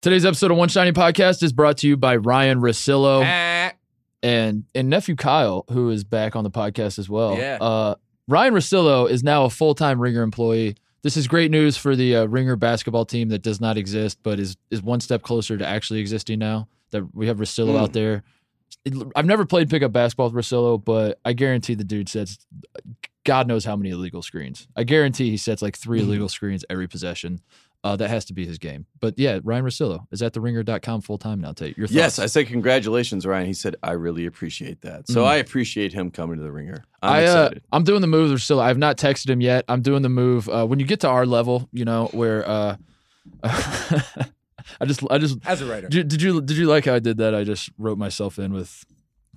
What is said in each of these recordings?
Today's episode of One Shining Podcast is brought to you by Ryan Russillo Ah, and and nephew Kyle, who is back on the podcast as well. Yeah. Uh, Ryan Russillo is now a full time Ringer employee. This is great news for the uh, Ringer basketball team that does not exist, but is is one step closer to actually existing now. That we have Russillo Hmm. out there. I've never played pickup basketball with Russillo, but I guarantee the dude sets God knows how many illegal screens. I guarantee he sets like three Hmm. illegal screens every possession. Uh, that has to be his game. But yeah, Ryan Russillo is at the ringer.com full time now. Tate, your thoughts? Yes, I said congratulations, Ryan. He said I really appreciate that. So Mm. I appreciate him coming to the ringer. I'm I, uh, excited. I'm doing the move with Russillo. I've not texted him yet. I'm doing the move uh, when you get to our level, you know, where uh, I just I just as a writer. did, did you did you like how I did that? I just wrote myself in with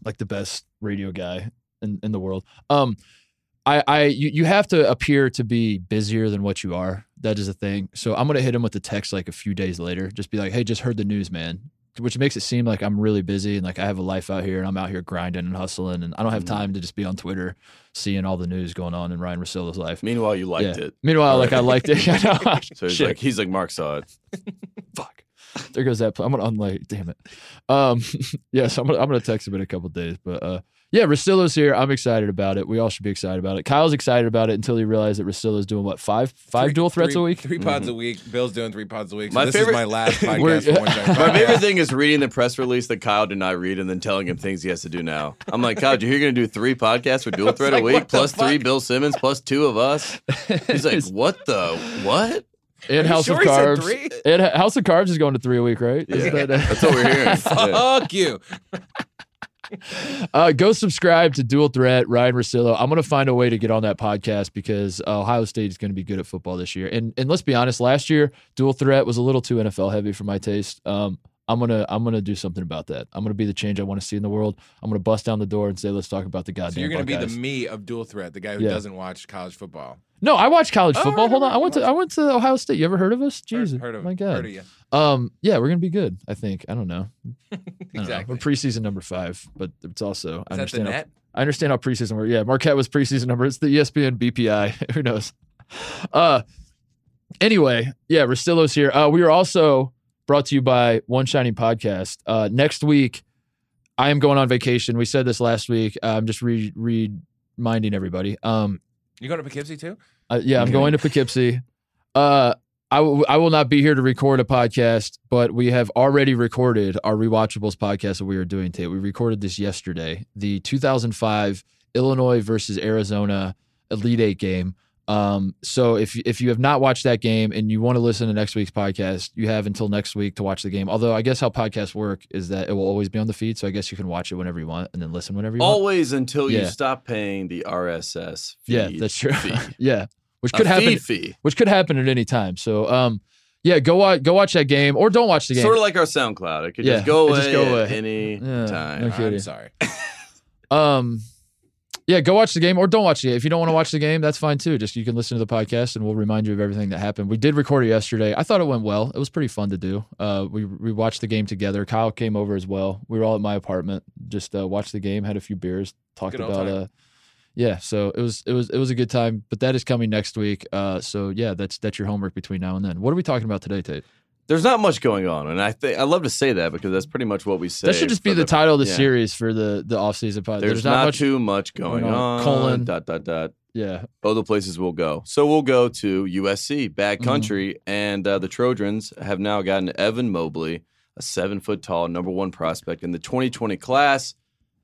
like the best radio guy in, in the world. Um I I you, you have to appear to be busier than what you are. That is a thing. So I'm gonna hit him with the text like a few days later. Just be like, hey, just heard the news, man. Which makes it seem like I'm really busy and like I have a life out here and I'm out here grinding and hustling and I don't have Mhm. time to just be on Twitter seeing all the news going on in Ryan Russillo's life. Meanwhile, you liked Yeah. it. Meanwhile, like I liked it. So he's Shit. like, he's like, Mark saw it. fuck. There goes that. pl- I'm gonna unlay. Damn it. Um, yeah, so I'm gonna I'm gonna text him in a couple days. But uh, yeah, Russillo's here. I'm excited about it. We all should be excited about it. Kyle's excited about it until he realized that Russillo's doing what five five Three- dual threats three- a week. Three pods mm-hmm. a week. Bill's doing three pods a week. So My this favorite- is my last podcast for one Giant My favorite thing is reading the press release that Kyle did not read and then telling him things he has to do now. I'm like, Kyle, you're going to do three podcasts with dual threat like, a week plus three? Bill Simmons plus two of us. He's like, what the what? And House sure of he said Carbs. And House of Carbs is going to three a week, right? Yeah. Isn't that- That's what we're hearing. Fuck you. Uh, go subscribe to Dual Threat, Ryan Russillo. I'm going to find a way to get on that podcast because Ohio State is going to be good at football this year. And and let's be honest, last year Dual Threat was a little too NFL heavy for my taste. Um, I'm gonna I'm gonna do something about that. I'm gonna be the change I want to see in the world. I'm gonna bust down the door and say, let's talk about the goddamn. So you're going to be the me of dual threat, the guy who Yeah. doesn't watch college football. No, I watch college Oh, football. right, Hold on, right, I went to I went to Ohio State. You ever heard of us? Jesus, heard of my Heard of you. Um, yeah, we're gonna be good. I think. I don't know. I don't know. Exactly. We're preseason number five, but it's also I Is that the understand. how- I understand how preseason works. Yeah, Marquette was preseason number. It's the ESPN BPI. Who knows? Uh, anyway, yeah, Russillo's here. Uh, we are also brought to you by One Shining Podcast. Uh, next week, I am going on vacation. We said this last week. Uh, I'm just re- reminding everybody. Um, You going to Poughkeepsie too? uh, yeah, I'm Okay. going to Poughkeepsie. Uh, I will- I will not be here to record a podcast, but we have already recorded our Rewatchables podcast that we are doing today. We recorded this yesterday, the 2005 Illinois versus Arizona Elite Eight game. Um, so if if you have not watched that game and you want to listen to next week's podcast, you have until next week to watch the game. Although I guess how podcasts work is that it will always be on the feed, so I guess you can watch it whenever you want and then listen whenever you want. Always until you stop paying the RSS fee. Yeah, that's true. Yeah, which could happen. fee. which could happen at any time. So, um, yeah, go watch go watch that game or don't watch the game. Sort of like our SoundCloud. It could Yeah, just go away, just go away. any Yeah, time. no. I'm sorry. um, yeah, go watch the game or don't watch the game. If you don't want to watch the game, that's fine too. Just you can listen to the podcast and we'll remind you of everything that happened. We did record it yesterday. I thought it went well. It was pretty fun to do. Uh, we we watched the game together. Kyle came over as well. We were all at my apartment. Just uh, watched the game, had a few beers, talked Good about uh. Yeah, so it was it was it was a good time, but that is coming next week. Uh, so yeah, that's that's your homework between now and then. What are we talking about today, Tate? There's not much going on, and I think I love to say that because that's pretty much what we say. That should just be for the, title of the yeah. series for the the off season pod. There's, not, too much going going on. on. Colon. Dot dot dot. Yeah, Other places we'll go. So we'll go to USC, bad Mhm. country, and uh, the Trojans have now gotten Evan Mobley, a seven foot tall number one prospect in the 2020 class,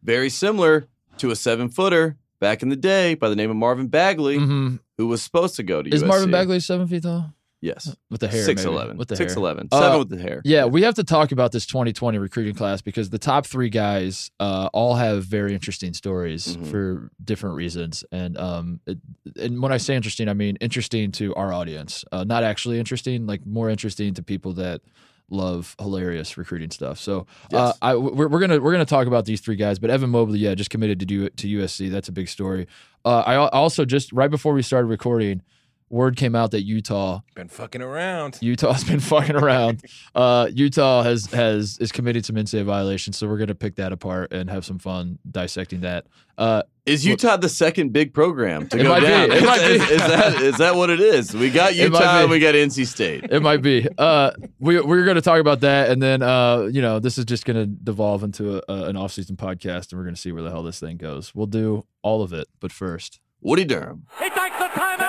very similar to a seven footer back in the day by the name of Marvin Bagley, hmm who was supposed to go to is USC. Marvin Bagley seven feet tall Yes, with the hair? six maybe. eleven. with the Six hair. eleven. Uh, Seven with the hair. Yeah, we have to talk about this 2020 recruiting class because the top three guys uh, all have very interesting stories Mhm. for different reasons. And um, it, and when I say interesting, I mean interesting to our audience, uh, not actually interesting, like more interesting to people that love hilarious recruiting stuff. So uh, Yes. I, we're, we're gonna we're gonna talk about these three guys, but Evan Mobley, yeah, just committed to do to USC. That's a big story. Uh, I also just right before we started recording, word came out that Utah Been fucking around. Utah's been fucking around. Uh, Utah has has is committing some NCAA violations, so we're gonna pick that apart and have some fun dissecting that. Uh, Is Utah the second big program to It go might be. down? It Is, might be. is- is that is that what it is? We got It Utah, and we got NC State. it might be. Uh, we we're gonna talk about that, and then uh, you know, this is just gonna devolve into a, a, an off season podcast, and we're gonna see where the hell this thing goes. We'll do all of it, but first, Woody Durham. He takes the timeout.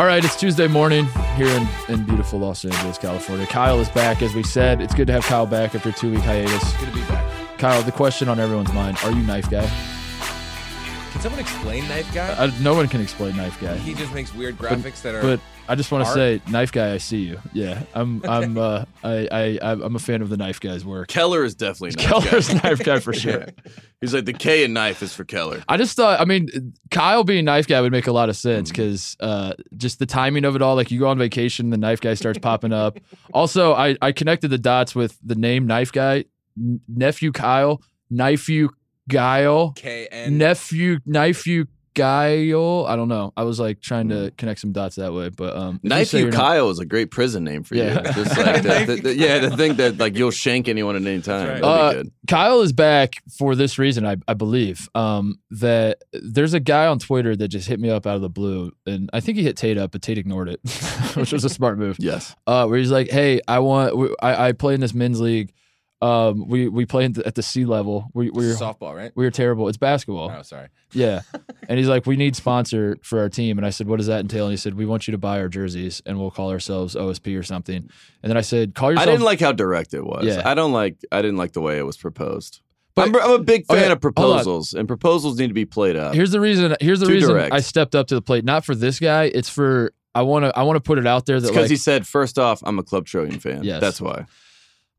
All right, it's Tuesday morning here in, in beautiful Los Angeles, California. Kyle is back, as we said. It's good to have Kyle back after two week hiatus. Good to be back. Kyle, the question on everyone's mind: Are you knife guy? Can someone explain Knife Guy? Uh, no one can explain knife guy. he just makes weird graphics that are. But I just want to say, knife guy, I see you. Yeah, I'm. I'm. Uh, I. I. I'm a fan of the knife guy's work. Keller is definitely knife Keller's guy. knife guy for sure. He's like the K in knife is for Keller. I just thought. I mean, Kyle being knife guy would make a lot of sense Mm. because uh, just the timing of it all. Like you go on vacation, the knife guy starts popping up. Also, I I connected the dots with the name knife guy, N- nephew Kyle, nephew Guile, K N. nephew knife nephew Guile. I don't know. I was like trying to connect some dots that way, but um, if you Knife you you're not- Kyle is a great prison name for Yeah. you. Just like the, the- the- yeah, to think that like you'll shank anyone at any time. right. Uh. Kyle is back for this reason, I, I believe. Um, that there's a guy on Twitter that just hit me up out of the blue, and I think he hit Tate up, but Tate ignored it, which was a smart move. Yes. Uh, where he's like, "Hey, I want, I, I play in this men's league. Um, we we play at the C level. We we're softball, right? we're terrible. It's basketball. Oh, sorry. Yeah. And he's like, we need sponsor for our team. And I said, what does that entail? And he said, we want you to buy our jerseys, and we'll call ourselves OSP or something. And then I said, call yourself. I didn't like how direct it was. Yeah. I don't like. I didn't like the way it was proposed. But- I'm, I'm a big fan Okay, of proposals, and proposals need to be played up. Here's the reason. Here's the Too reason direct. I stepped up to the plate. Not for this guy. It's for I want to. I want to put it out there that because like he said, first off, I'm a Club Trillion fan. Yes. That's why.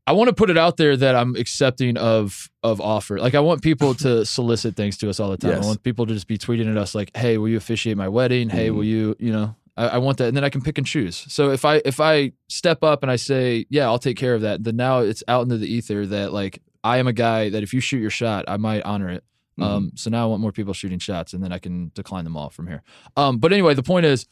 I want to put it out there that I'm accepting of of offer. Like I want people to solicit things to us all the time. Yes. I want people to just be tweeting at us like, "Hey, will you officiate my wedding? Hey, Mhm. will you? You know." I, I want that, and then I can pick and choose. So if I if I step up and I say, "Yeah, I'll take care of that," then now it's out into the ether that like I am a guy that if you shoot your shot, I might honor it. Mhm. Um, so now I want more people shooting shots, and then I can decline them all from here. Um, but anyway, the point is,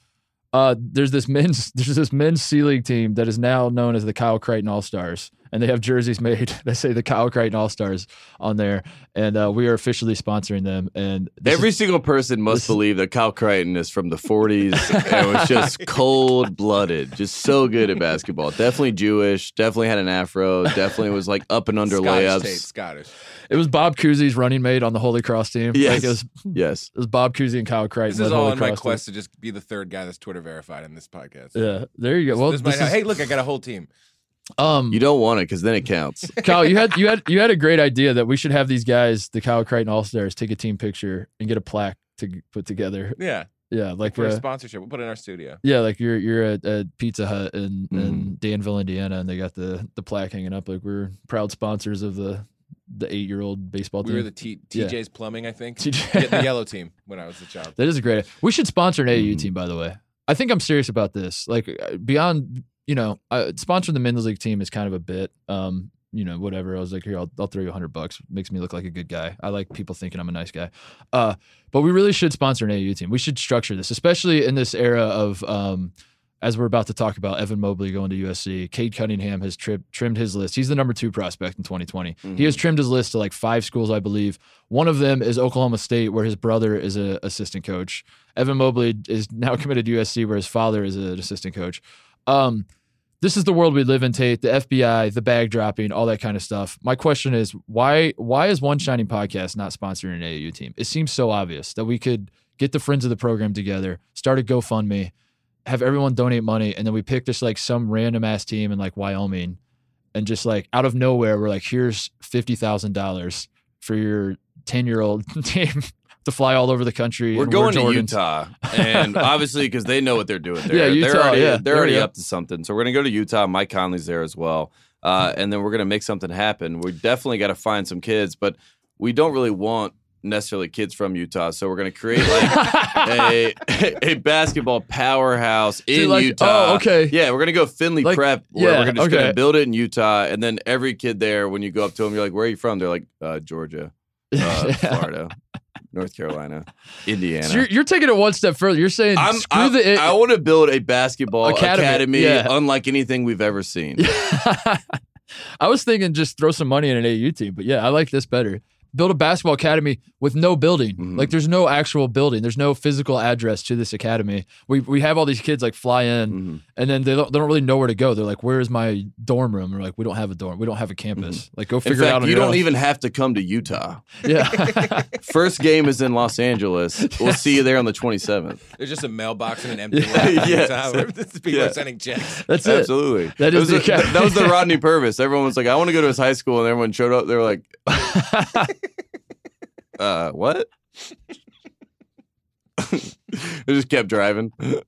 uh, there's this men's there's this men's C League team that is now known as the Kyle Crichton All Stars, and they have jerseys made that say the Kyle Crichton All Stars on there, and uh, we are officially sponsoring them. And Every is- single person must this- believe that Kyle Crichton is from the 40s and was just cold blooded, just so good at basketball. Definitely Jewish, definitely had an afro, definitely was like up and under Scottish layups. Tate, Scottish. It was Bob Cousy's running mate on the Holy Cross team. Yes. Like it was Yes. it was Bob Cousy and Kyle Crichton. This is led all Holy in my Cross team. quest to just be the third guy that's Twitter verified in this podcast. Yeah, there you go. Well, this this, might is, hey, look, I got a whole team. um, You don't want it because then it counts. Kyle, you had you had you had a great idea that we should have these guys, the Kyle Crichton All Stars, take a team picture and get a plaque to put together. Yeah, Yeah, like for a uh, sponsorship, we'll put it in our studio. yeah, like you're you're at, at Pizza Hut in, Mm-hmm. in Danville, Indiana, and they got the the plaque hanging up. Like we're proud sponsors of the the eight year old baseball We team. We were the T- Yeah. TJ's Plumbing, I think. TJ. Yeah, the yellow team when I was a child. That is a great. We should sponsor an AAU Mhm. team, by the way. I think I'm serious about this. Like uh, beyond, you know, uh, sponsoring the men's league team is kind of a bit. Um, you know, whatever. I was like, here, I'll, I'll throw you a hundred bucks. Makes me look like a good guy. I like people thinking I'm a nice guy. Uh, but we really should sponsor an AAU team. We should structure this, especially in this era of, um, as we're about to talk about, Evan Mobley going to USC. Cade Cunningham has tri- trimmed his list. He's the number two prospect in 2020. He has trimmed his list to like five schools, I believe. One of them is Oklahoma State, where his brother is an assistant coach. Evan Mobley is now committed to USC, where his father is an assistant coach. Um, this is the world we live in, Tate. The FBI, the bag dropping, all that kind of stuff. My question is, why why is One Shining Podcast not sponsoring an AAU team? It seems so obvious that we could get the friends of the program together, start a GoFundMe, have everyone donate money, and then we pick just like some random ass team in like Wyoming, and just like out of nowhere, we're like, here's fifty thousand dollars for your ten year old team to fly all over the country. We're and going to Utah, and obviously because they know what they're doing. They're, Yeah, they're Utah, already, yeah. they're already up to something. So we're gonna go to Utah. Mike Conley's there as well, uh, and then we're gonna make something happen. We definitely got to find some kids, but we don't really want necessarily kids from Utah. So we're gonna create like a a basketball powerhouse in like- Utah. oh, okay. Yeah, we're gonna go Findlay Like, Prep. Where yeah, we're gonna just okay. gonna build it in Utah, and then every kid there, when you go up to them, you're like, "Where are you from?" They're like, uh, "Georgia, uh, Florida, North Carolina, Indiana." So you're, you're taking it one step further. You're saying I'm, screw I'm- the. I want to build a basketball Academy, academy, yeah. unlike anything we've ever seen. I was thinking just throw some money in an AU team, but yeah, I like this better. Build a basketball academy with no building. Mhm. Like there's no actual building. There's no physical address to this academy. We we have all these kids like fly in Mhm. and then they don't they don't really know where to go. They're like, "Where's my dorm room?" We're like, "We don't have a dorm. We don't have a campus. Like go In figure it out you don't own." even have to come to Utah. Yeah. First game is in Los Angeles. We'll see you there on the 27th. There's just a mailbox and an empty Yeah, lot in yes. People Yeah. are sending checks. That's it. Absolutely. That It is was the the- that was the Rodney Purvis. Everyone was like, I want to go to his high school. And everyone showed up. They were like, uh, what? they just kept driving.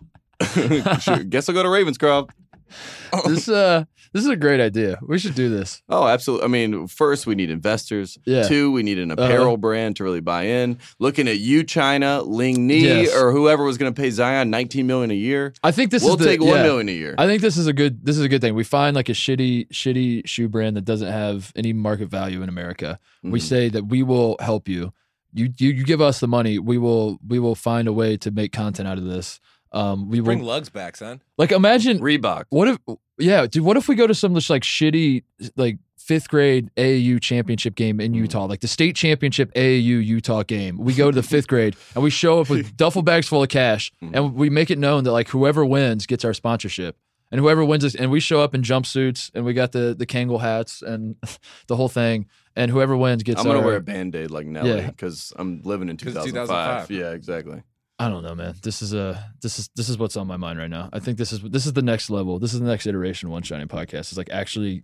Sure, Guess I'll go to Ravenscroft. this uh this is a great idea. We should do this. Oh, absolutely. I mean, first we need investors. Yeah. Two, we need an apparel brand to really buy in. Looking at you, China, Li-Ning, Yes. or whoever was going to pay Zion 19 million a year. I think this we'll is the, take one yeah. million a year. I think this is a good this is a good thing. We find like a shitty shitty shoe brand that doesn't have any market value in America. We Mhm. say that we will help you. You, you you give us the money. We will we will find a way to make content out of this. Um, we will Bring lugs back, son. like imagine Reebok. what if yeah, dude. What if we go to some just like shitty like fifth grade AAU championship game in Mm. Utah, like the state championship AAU Utah game. We go to the fifth grade and we show up with duffel bags full of cash, Mm. and we make it known that like whoever wins gets our sponsorship. And whoever wins this, and we show up in jumpsuits, and we got the the Kangol hats and the whole thing, and whoever wins gets. I'm going to our- wear a band aid like Nelly Yeah. because I'm living in 2005. 2005. Yeah, exactly. I don't know, man. This is a this is this is what's on my mind right now. I think this is this is the next level. This is the next iteration of One Shining Podcast. Is like actually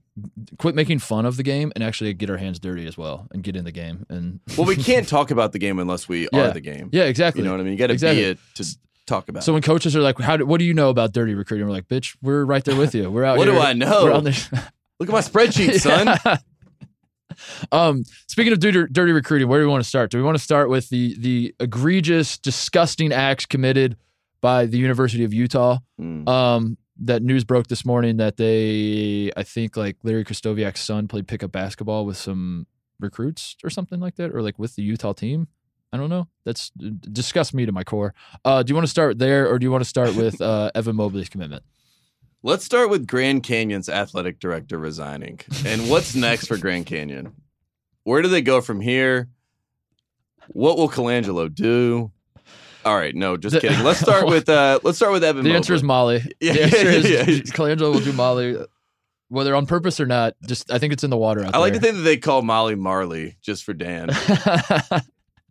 quit making fun of the game and actually get our hands dirty as well and get in the game. And Well, we can't talk about the game unless we Yeah. are the game. yeah, exactly. You know what I mean? You got to Exactly. be it to talk about. so when coaches are like, "How? Do, what do you know about dirty recruiting?" We're like, "Bitch, we're right there with you. We're out What here. do I know? We're on the- Look at my spreadsheet, son. Yeah. um, speaking of dirty, dirty recruiting, where do we want to start? Do we want to start with the the egregious, disgusting acts committed by the University of Utah? Mm. Um, that news broke this morning that they, I think, like Larry Krystkowiak's son played pickup basketball with some recruits or something like that, or like with the Utah team. I don't know. That's disgusts me to my core. Uh, do you want to start there, or do you want to start with uh, Evan Mobley's commitment? Let's start with Grand Canyon's athletic director resigning. And what's next for Grand Canyon? Where do they go from here? What will Colangelo do? All right, no, just The- kidding. Let's start with uh let's start with Evan. The answer is Molly. Yeah, the answer is yeah, yeah. Colangelo will do Molly, whether on purpose or not. Just I think it's in the water out I like to think that they call Molly Majerle just for Dan.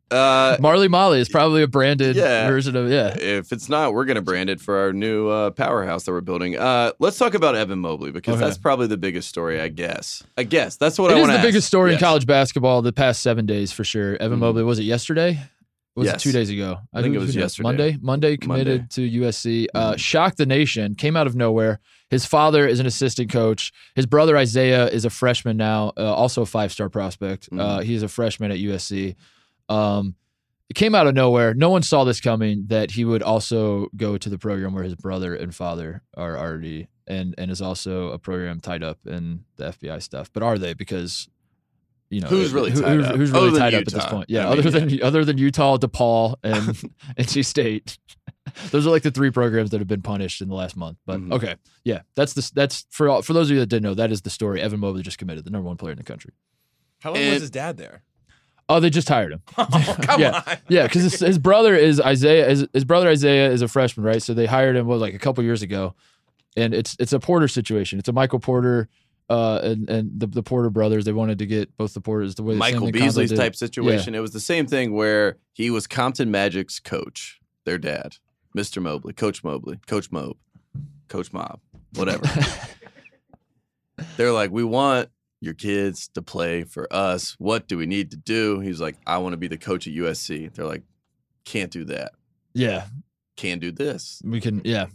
Uh, Majerle Molly is probably a branded Yeah. version of yeah. if it's not, we're going to brand it for our new uh, powerhouse that we're building. Uh, let's talk about Evan Mobley because Okay. that's probably the biggest story, I guess. I guess that's what It I is want the to biggest story in college basketball the past seven days for sure. Evan Mhm. Mobley was it yesterday? Was it Yes. two days ago? I think who- it was who yesterday. Monday. Monday committed Monday. to USC. Uh, Mhm. shocked the nation. Came out of nowhere. His father is an assistant coach. His brother Isaiah is a freshman now, uh, also a five star prospect. Uh, Mhm. he's a freshman at USC. Um, it came out of nowhere. No one saw this coming. That he would also go to the program where his brother and father are already, and and is also a program tied up in the FBI stuff. But are they? Because you know Who's really who- tied who's, up? who's really than tied up at this point? Yeah, I mean, other than other than Utah, DePaul, and NC State. Those are like the three programs that have been punished in the last month. But Mhm. okay, yeah, that's the that's for all, for those of you that didn't know, that is the story. Evan Mobley just committed, the number one player in the country. How long And- was his dad there? Oh, they just hired him. Oh, come Yeah. on. Yeah, because his, his brother is Isaiah. His, his brother Isaiah is a freshman, right? So they hired him what, like a couple years ago, and it's it's a Porter situation. It's a Michael Porter, uh, and and the, the Porter brothers. They wanted to get both the Porters the way Michael thing Beasley's type situation. It was the same thing where he was Compton Magic's coach, their dad, Mr. Mobley, Coach Mobley, Coach Mob, Coach Mob, whatever. They're like, we want your kids to play for us. What do we need to do? He's like, I want to be the coach at USC. They're like, can't do that. Yeah, Can do this. we can. Yeah,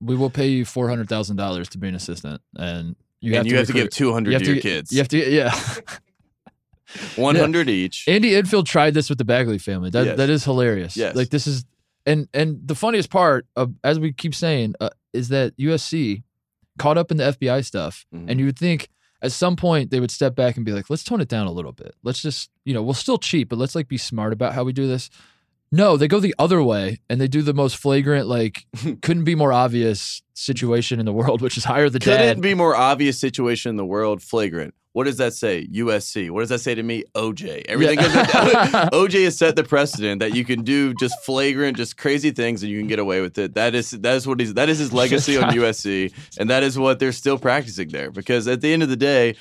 we will pay you four hundred thousand dollars to be an assistant, and you and have you to have to give 200 you have to your kids. You have to, yeah. 100 each. Andy Enfield tried this with the Bagley family. That Yes. that is hilarious. Yes. Like this is and and the funniest part of as we keep saying uh, is that USC caught up in the FBI stuff Mhm. and you would think at some point they would step back and be like, let's tone it down a little bit. Let's just, you know, we'll still cheat, but let's like be smart about how we do this. No, they go the other way and they do the most flagrant, like couldn't be more obvious situation in the world, which is hire the Couldn't dad. be more obvious situation in the world. Flagrant. What does that say? USC. What does that say to me? OJ. Everything. Yeah. is, OJ has set the precedent that you can do just flagrant, just crazy things, and you can get away with it. That is that is what he's that is his legacy on USC, and that is what they're still practicing there. Because at the end of the day,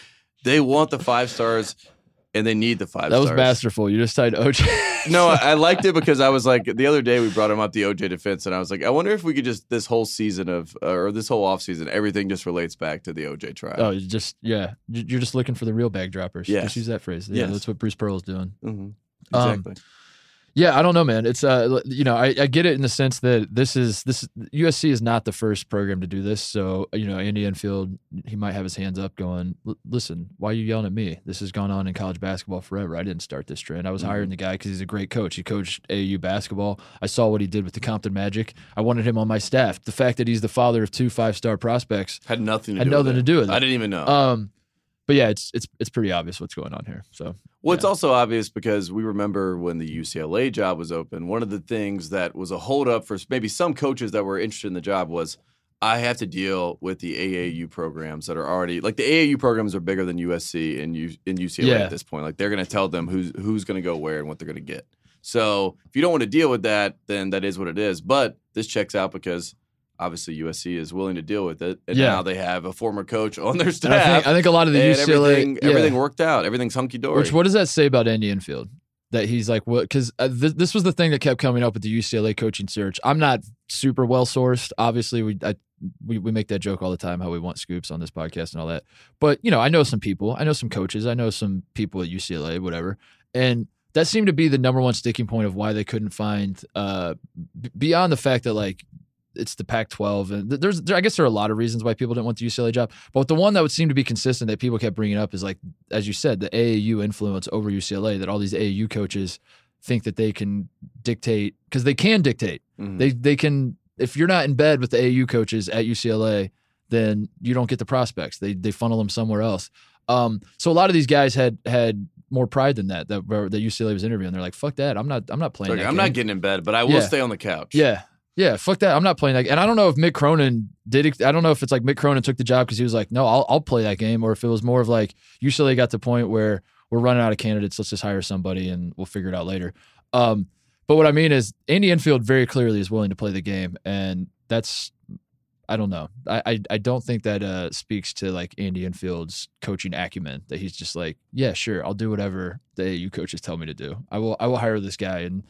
they want the five stars, and they need the five. that was stars. masterful. You just tied OJ. No, I, I liked it because I was like the other day we brought him up the OJ defense, and I was like, I wonder if we could just this whole season of uh, or this whole offseason, everything just relates back to the OJ trial. Oh, you just yeah, You- you're just looking for the real bag droppers. Yes. just use that phrase. Yeah, Yes. that's what Bruce Pearl's doing. hmm Um, Exactly. Yeah, I don't know, man. It's uh, you know, I, I get it in the sense that this is this USC is not the first program to do this. So you know, Andy Enfield, he might have his hands up, going, "Listen, why are you yelling at me? This has gone on in college basketball forever. I didn't start this trend. I was hiring the guy because he's a great coach. He coached AU basketball. I saw what he did with the Compton Magic. I wanted him on my staff. The fact that he's the father of two five star prospects, had nothing to had do nothing with to it. do with it. I didn't even know. um, but yeah, it's it's it's pretty obvious what's going on here. So well, it's also obvious because we remember when the UCLA job was open, one of the things that was a holdup for maybe some coaches that were interested in the job was I have to deal with the AAU programs that are already like the AAU programs are bigger than USC and U, in UCLA Yeah. at this point. Like they're going to tell them who's who's going to go where and what they're going to get. So if you don't want to deal with that, then that is what it is. But this checks out because obviously USC is willing to deal with it, and Yeah. now they have a former coach on their staff. I think I think a lot of the and UCLA everything, yeah. everything worked out. Everything's hunky dory. Which what does that say about Andy Enfield? That he's like what? Because uh, th- this was the thing that kept coming up with the UCLA coaching search. I'm not super well sourced. Obviously, we I, we we make that joke all the time how we want scoops on this podcast and all that. But you know, I know some people. I know some coaches. I know some people at UCLA, whatever. And that seemed to be the number one sticking point of why they couldn't find uh, b- beyond the fact that like it's the Pac-12, and there's there, I guess there are a lot of reasons why people didn't want the UCLA job. But the one that would seem to be consistent that people kept bringing up is like, as you said, the AAU influence over UCLA. That all these AAU coaches think that they can dictate because they can dictate. Mhm. They they can if you're not in bed with the AAU coaches at UCLA, then you don't get the prospects. They they funnel them somewhere else. Um, so a lot of these guys had had more pride than that that that UCLA was interviewing. They're like, fuck that. I'm not I'm not playing. Like, that I'm game." not getting in bed, but I will Yeah. stay on the couch. Yeah. Yeah, fuck that. I'm not playing that. And I don't know if Mick Cronin did it. I don't know if it's like Mick Cronin took the job because he was like, no, I'll, I'll play that game. Or if it was more of like, UCLA got to the point where we're running out of candidates. Let's just hire somebody and we'll figure it out later. Um, but what I mean is, Andy Enfield very clearly is willing to play the game. And that's, I don't know. I, I, I don't think that uh, speaks to like Andy Enfield's coaching acumen that he's just like, yeah, sure, I'll do whatever the AAU coaches tell me to do. I will, I will hire this guy and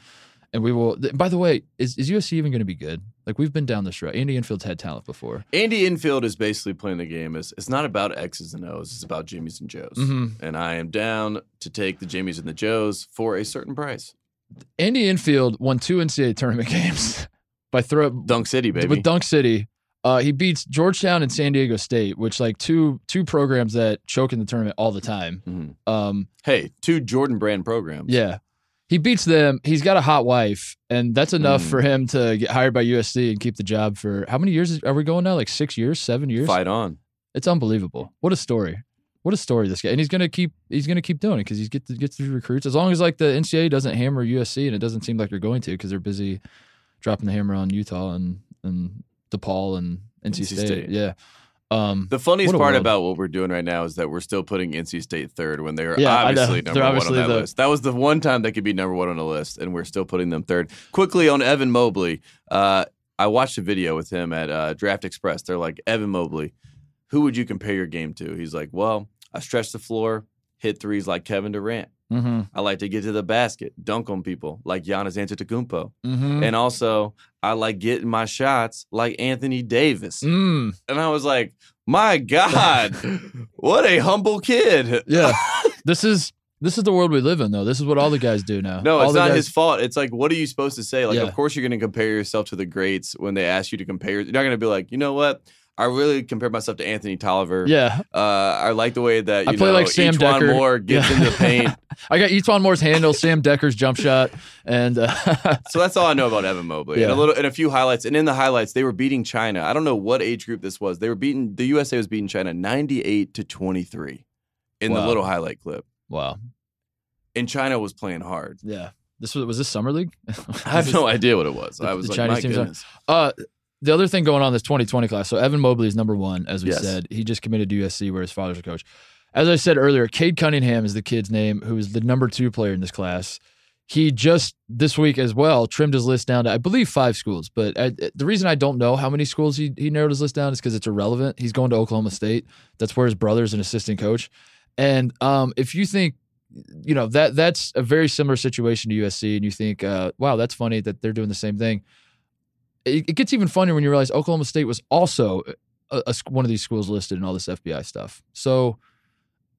and we will. th- By the way, is, is USC even going to be good? Like we've been down this road. Andy Enfield's had talent before. Andy Enfield is basically playing the game as it's not about X's and O's, it's about Jimmys and Joes. Mm-hmm. And I am down to take the Jimmys and the Joes for a certain price. Andy Enfield won two NCAA tournament games by throw Dunk City, baby. with Dunk City. Uh, he beats Georgetown and San Diego State, which like two two programs that choke in the tournament all the time. Mhm. Um, Hey, two Jordan Brand programs. yeah, he beats them. He's got a hot wife, and that's enough Mm. for him to get hired by USC and keep the job for how many years are we going now? Like six years, seven years? Fight on. It's unbelievable. What a story. What a story this guy. And he's gonna keep he's gonna keep doing it because he's get to gets these recruits. As long as like the NCAA doesn't hammer USC and it doesn't seem like they're going to because they're busy dropping the hammer on Utah and and DePaul and NC, NC State. State. Yeah. Um The funniest part world. about what we're doing right now is that we're still putting NC State third when they're Yeah, obviously number one on that the- list. That was the one time they could be number one on the list, and we're still putting them third. Quickly on Evan Mobley, uh, I watched a video with him at uh, Draft Express. They're like, Evan Mobley, who would you compare your game to? He's like, well, I stretch the floor, hit threes like Kevin Durant. Mhm, I like to get to the basket, dunk on people like Giannis Antetokounmpo, mhm. and also I like getting my shots like Anthony Davis. Mm, And I was like, my God, what a humble kid. yeah. this is this is the world we live in though. This is what all the guys do now. No, All it's not guys- his fault. It's like, what are you supposed to say? Like, Yeah. of course you're going to compare yourself to the greats when they ask you to compare. You're not going to be like, you know what? I really compare myself to Anthony Tolliver. Yeah, Uh, I like the way that you I play know, like Sam Dekker. Moore gets Yeah. into the paint. I got E'Twaun Moore's handle, Sam Dekker's jump shot, and uh, so that's all I know about Evan Mobley. And Yeah. a little and a few highlights. And in the highlights, they were beating China. I don't know what age group this was. They were beating the USA was beating China 98 to 23 in the little highlight clip. wow, And China was playing hard. yeah. This was was this summer league. I have no idea what it was. The- I was the like, Chinese my teams are- goodness. Uh, the other thing going on in this 2020 class. So Evan Mobley is number one, as we Yes. said. He just committed to USC, where his father's a coach. As I said earlier, Cade Cunningham is the kid's name, who is the number two player in this class. He just this week as well trimmed his list down to I believe five schools. But I, the reason I don't know how many schools he he narrowed his list down is because it's irrelevant. He's going to Oklahoma State. That's where his brother's an assistant coach. And um, if you think you know that that's a very similar situation to USC, and you think, uh, wow, that's funny that they're doing the same thing. It, it gets even funnier when you realize Oklahoma State was also a, a one of these schools listed in all this FBI stuff. So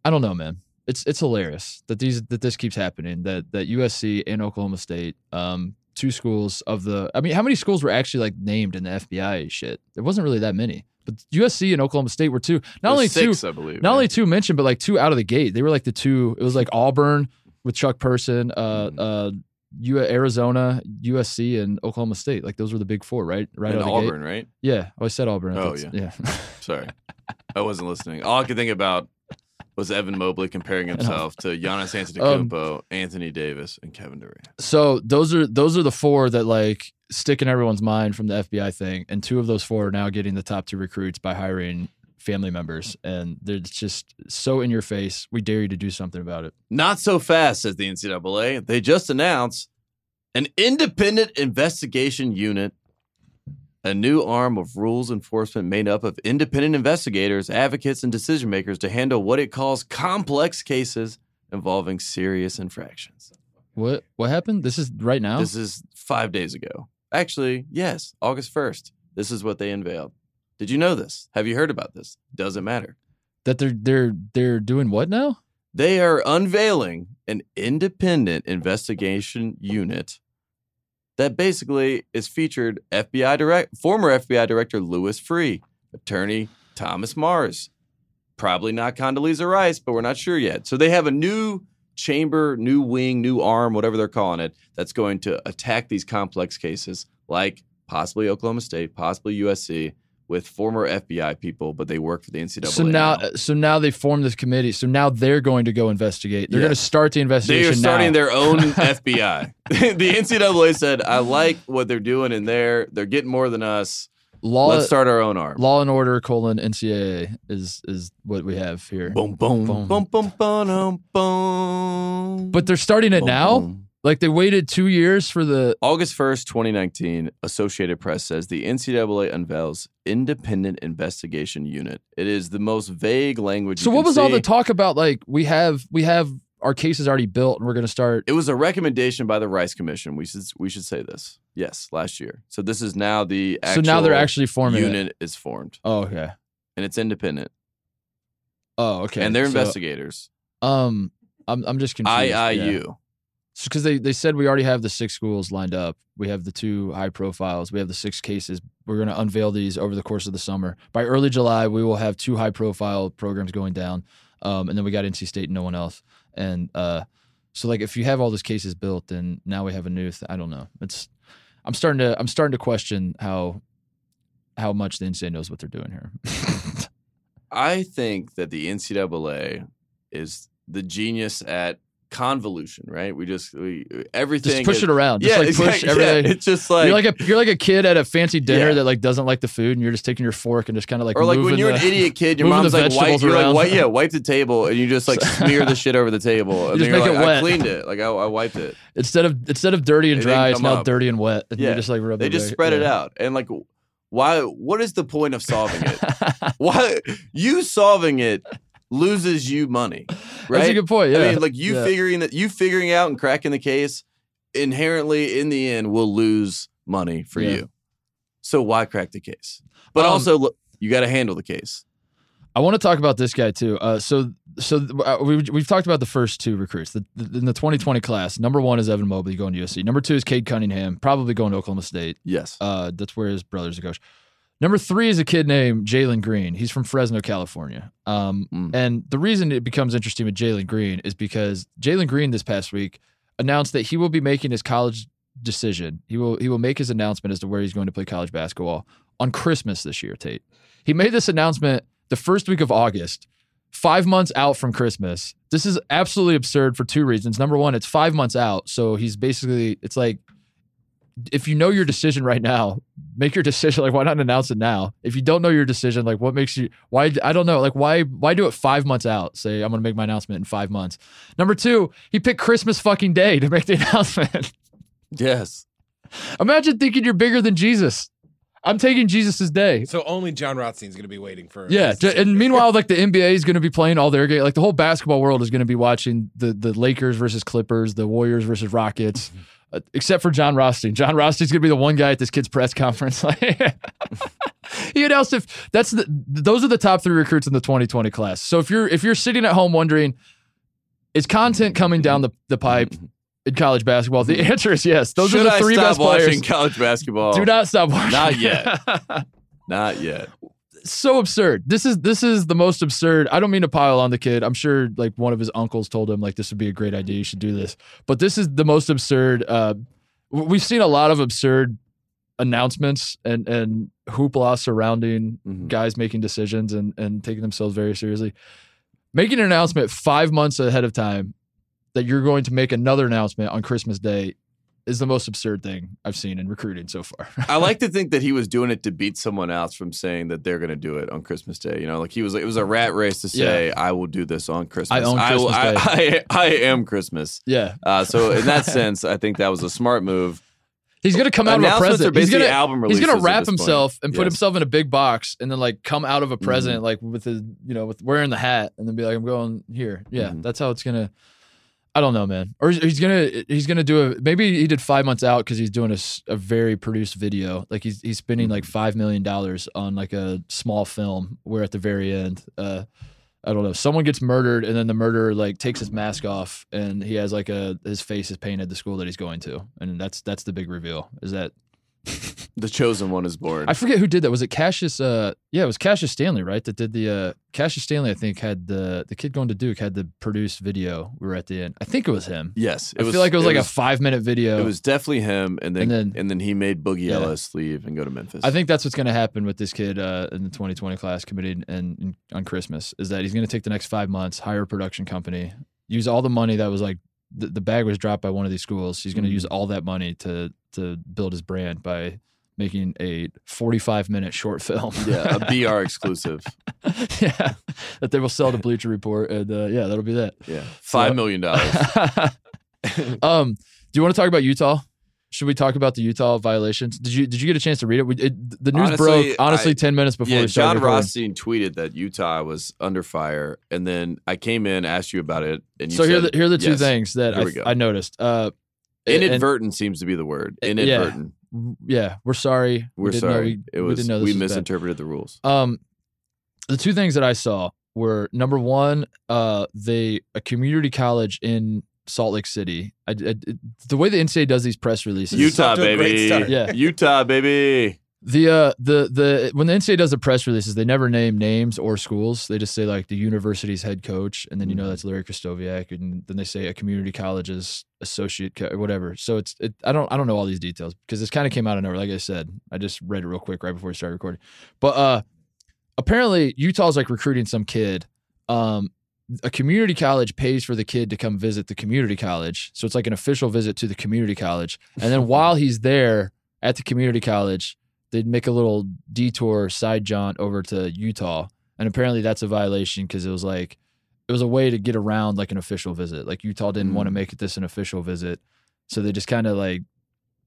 I don't know, man. It's it's hilarious that these that this keeps happening. That that USC and Oklahoma State, um, two schools of the. I mean, how many schools were actually like named in the FBI shit? There wasn't really that many, but USC and Oklahoma State were two. Not only There's two, I believe. not right? only two mentioned, but like two out of the gate. They were like the two. It was like Auburn with Chuck Person, uh, Mhm. uh, U- Arizona, USC, and Oklahoma State. Like those were the big four, right? Right and out of the Auburn, right? Yeah, oh, I said Auburn. Oh, thought- yeah. Sorry, I wasn't listening. All I could think about was Evan Mobley comparing himself to Giannis Um, Antetokounmpo, Anthony Davis, and Kevin Durant. so those are those are the four that like stick in everyone's mind from the FBI thing, and two of those four are now getting the top two recruits by hiring family members, and they're just so in your face. We dare you to do something about it. Not so fast, says the NCAA. They just announced an independent investigation unit, a new arm of rules enforcement made up of independent investigators, advocates, and decision makers to handle what it calls complex cases involving serious infractions. What what happened? This is right now. This is five days ago. Actually, yes, August 1st. This is what they unveiled. Did you know this? Have you heard about this? Doesn't matter. that they're they're they're doing what now? They are unveiling an independent investigation unit that basically is featured FBI direct former FBI director Louis Freeh, attorney Thomas Mars, probably not Condoleezza Rice, but we're not sure yet. So they have a new chamber, new wing, new arm, whatever they're calling it, that's going to attack these complex cases like possibly Oklahoma State, possibly USC with former FBI people, but they work for the NCAA. So now, so now they formed this committee. So now they're going to go investigate. They're Yes. going to start the investigation. They are starting now. their own FBI. the NCAA said, "I like what they're doing in there. They're getting more than us. law. Let's start our own arm." Law and Order colon NCAA is is what we have here. Boom, boom, Boom. boom, boom, boom, boom. But they're starting it Boom, now. boom. Like they waited two years for the. August 1st, 2019, Associated Press says the NCAA unveils independent investigation unit. It is the most vague language. So what was all the talk about? Like we have we have our cases already built, and we're going to start. It was a recommendation by the Rice Commission. We should we should say this. Yes, last year. So this is now the So now they're actually forming unit is formed Oh okay. and it's independent Oh okay. and they're So, investigators. Um, I'm I'm just confused. yeah. Because they, they said we already have the six schools lined up. We have the two high profiles. We have the six cases. We're going to unveil these over the course of the summer. By early July, we will have two high profile programs going down. Um, and then we got NC State and no one else. And uh, so like if you have all those cases built, then now we have a new. Th- I don't know. It's I'm starting to I'm starting to question how how much the NCAA knows what they're doing here. I think that the NCAA is the genius at convolution, right? We just we everything just push is- it around. Just yeah, like push exactly. Yeah, everything. It's just like, you're like a you're like a kid at a fancy dinner Yeah. that like doesn't like the food, and you're just taking your fork and just kind of like or like when you're the- an idiot kid, your mom's like wipe, you're like, wipe, yeah, wipe the table, and you just like smear the shit over the table, and just then you're make like, it I cleaned it, like I, I wiped it. instead of instead of dirty and It dry, it's now up. dirty and wet. And Yeah. you just like rub They just spread it out, and like, why? What is the point of solving it? why you solving it loses you money, right? That's a good point. Yeah, I mean, like you Yeah. figuring that you figuring out and cracking the case inherently in the end will lose money for Yeah. you. So why crack the case? But Um, also, look, you got to handle the case. I want to talk about this guy too. Uh, so so uh, we we've talked about the first two recruits the, the, in the 2020 class. Number one is Evan Mobley going to USC. Number two is Cade Cunningham, probably going to Oklahoma State. Yes. Uh, that's where his brother's a coach. Number three is a kid named Jalen Green. He's from Fresno, California. Um, Mm. And the reason it becomes interesting with Jalen Green is because Jalen Green this past week announced that he will be making his college decision. He will he will make his announcement as to where he's going to play college basketball on Christmas this year. Tate. He made this announcement the first week of August, five months out from Christmas. This is absolutely absurd for two reasons. Number one, it's five months out, so he's basically it's like if you know your decision right now, make your decision. Like, why not announce it now? If you don't know your decision, like, what makes you? Why? I don't know. Like, why? Why do it five months out? Say, I'm going to make my announcement in five months. Number two, he picked Christmas fucking day to make the announcement. Yes. Imagine thinking you're bigger than Jesus. I'm taking Jesus's day. So only Jon Rothstein's going to be waiting for. Yeah, his and meanwhile, like the NBA is going to be playing all their game. Like the whole basketball world is going to be watching the the Lakers versus Clippers, the Warriors versus Rockets, uh, except for Jon Rothstein. Jon Rothstein's going to be the one guy at this kid's press conference. He announced if that's the those are the top three recruits in the 2020 class. So if you're if you're sitting at home wondering, is content coming down the, the pipe in college basketball? The answer is yes. Those Should are the I three stop best watching players. college basketball? Do not stop watching. Not yet. Not yet. So absurd. This is this is the most absurd. I don't mean to pile on the kid. I'm sure like one of his uncles told him like this would be a great idea. You should do this. But this is the most absurd. Uh, we've seen a lot of absurd announcements and and hoopla surrounding Mhm. guys making decisions and and taking themselves very seriously. Making an announcement five months ahead of time that you're going to make another announcement on Christmas Day is the most absurd thing I've seen in recruiting so far. I like to think that he was doing it to beat someone else from saying that they're going to do it on Christmas Day. You know, like he was. It was a rat race to say, "I will do this on Christmas. I own Christmas I, I, I am Christmas." yeah, Uh, so in that sense, I think that was a smart move. He's gonna come out of a present. He's gonna album he's gonna wrap this point. himself and put Yes. himself in a big box and then like come out of a present like with his you know with wearing the hat and then be like I'm going here. Yeah, Mhm. that's how it's gonna. I don't know, man. Or he's gonna he's gonna do a maybe he did five months out because he's doing a very produced video. Like he's he's spending like five million dollars on like a small film where at the very end, uh, I don't know, someone gets murdered and then the murderer like takes his mask off and he has like a his face is painted the school that he's going to and that's that's the big reveal is that The chosen one is born. I forget who did that. Was it Cassius? Uh, yeah, it was Cassius Stanley, right? That did the uh, Cassius Stanley. I think had the the kid going to Duke had the produced video. We were at the end. I think it was him. yes, it I feel like it was like a five minute video. It was definitely him, and then And and then- then, he made Boogie Yeah. Ellis leave and go to Memphis. I think that's what's going to happen with this kid uh, in the 2020 class committed and, and on Christmas is that he's going to take the next five months, hire a production company, use all the money that was like the, the bag was dropped by one of these schools. He's going to Mhm. use all that money to to build his brand by making a 45 minute short film. yeah, a BR exclusive. yeah, that they will sell to Bleacher Report, and uh, yeah, that'll be that. Yeah, five million dollars. um, do you want to talk about Utah? Should we talk about the Utah violations? Did you did you get a chance to read it? It the news Honestly, broke honestly I- ten minutes before Yeah, we started Jon. Rothstein tweeted that Utah was under fire, and then I came in, asked you about it, and you So here are said, the, here are the two yes. things that I. I noticed. Uh, and- Inadvertent seems to be the word. Yeah. Inadvertent. yeah, we're sorry. We're we didn't sorry. Know we, it we was didn't know this we was bad. misinterpreted the rules. Um, the two things that I saw were number one, uh, they a community college in Salt Lake City. I, I- the way the NCAA does these press releases, Utah- Utah off to a great baby. Yeah. Utah baby. The uh the the when the NCAA does the press releases, they never name names or schools. They just say like the university's head coach, and then you know Mhm. that's Larry Krystkowiak, and then they say a community college's associate, co- or whatever. So it's it, I don't I don't know all these details because this kind of came out of nowhere. Like I said, I just read it real quick right before we started recording. But uh, apparently Utah's like recruiting some kid. Um, a community college pays for the kid to come visit the community college, so it's like an official visit to the community college. And then while he's there at the community college, they'd make a little detour side jaunt over to Utah, and apparently that's a violation because it was like it was a way to get around like an official visit. Like Utah didn't want to Mm. make it this an official visit, so they just kind of like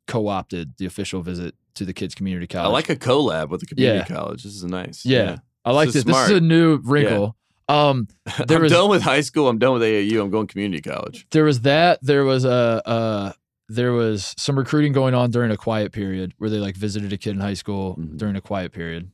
co-opted the official visit to the kids' community college. I like a collab with the community Yeah. college. This is nice. Yeah. I like This this. is This is a new wrinkle. Um, There I'm was- done with high school. I'm done with AAU. I'm going community college. there was that. There was a. Uh, there was some recruiting going on during a quiet period where they like visited a kid in high school Mhm. during a quiet period.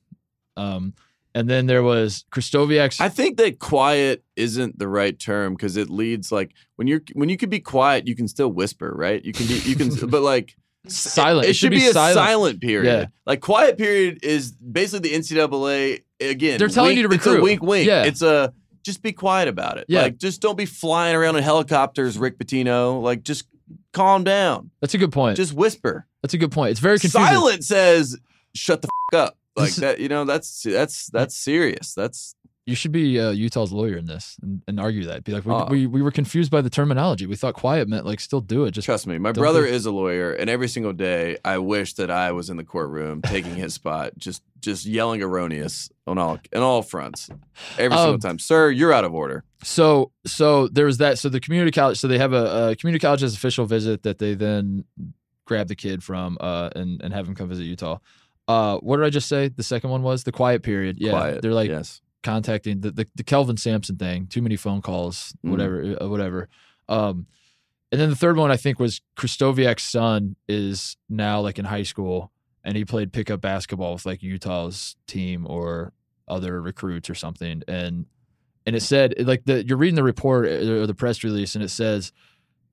Um, and then there was Krystkowiak's. I think that quiet isn't the right term because it leads like when you're when you can be quiet, you can still whisper, right? You can be you can, but like silent. It, it should, be, a silent. silent, period. Yeah. Like quiet period is basically the NCAA again. They're telling wink- you to It's a recruit. wink, wink. Yeah. It's a just be quiet about it. Yeah. Like just don't be flying around in helicopters, Rick Pitino. Like just calm down. That's a good point. Just whisper. That's a good point. It's very confusing. Silent says shut the f- up. Like that. You know that's that's that's serious. That's You should be uh, Utah's lawyer in this and, and argue that. Be like, we, Oh. we, we were confused by the terminology. We thought quiet meant like still do it. Just Trust me, my brother is a lawyer, and every single day I wish that I was in the courtroom taking his spot, just just yelling erroneous on all on all fronts, every single Um, time. Sir, you're out of order. So so there was that. So the community college. So they have a, a community college's official visit that they then grab the kid from uh and and have him come visit Utah. Uh, what did I just say? The second one was the quiet period. Yeah, Quiet. they're like yes, contacting the, the the Kelvin Sampson thing. Too many phone calls. Mhm. Whatever. Uh, whatever. Um, and then the third one I think was Krystkowiak's son is now like in high school and he played pickup basketball with like Utah's team or other recruits or something and and it said like the you're reading the report uh, or the press release and it says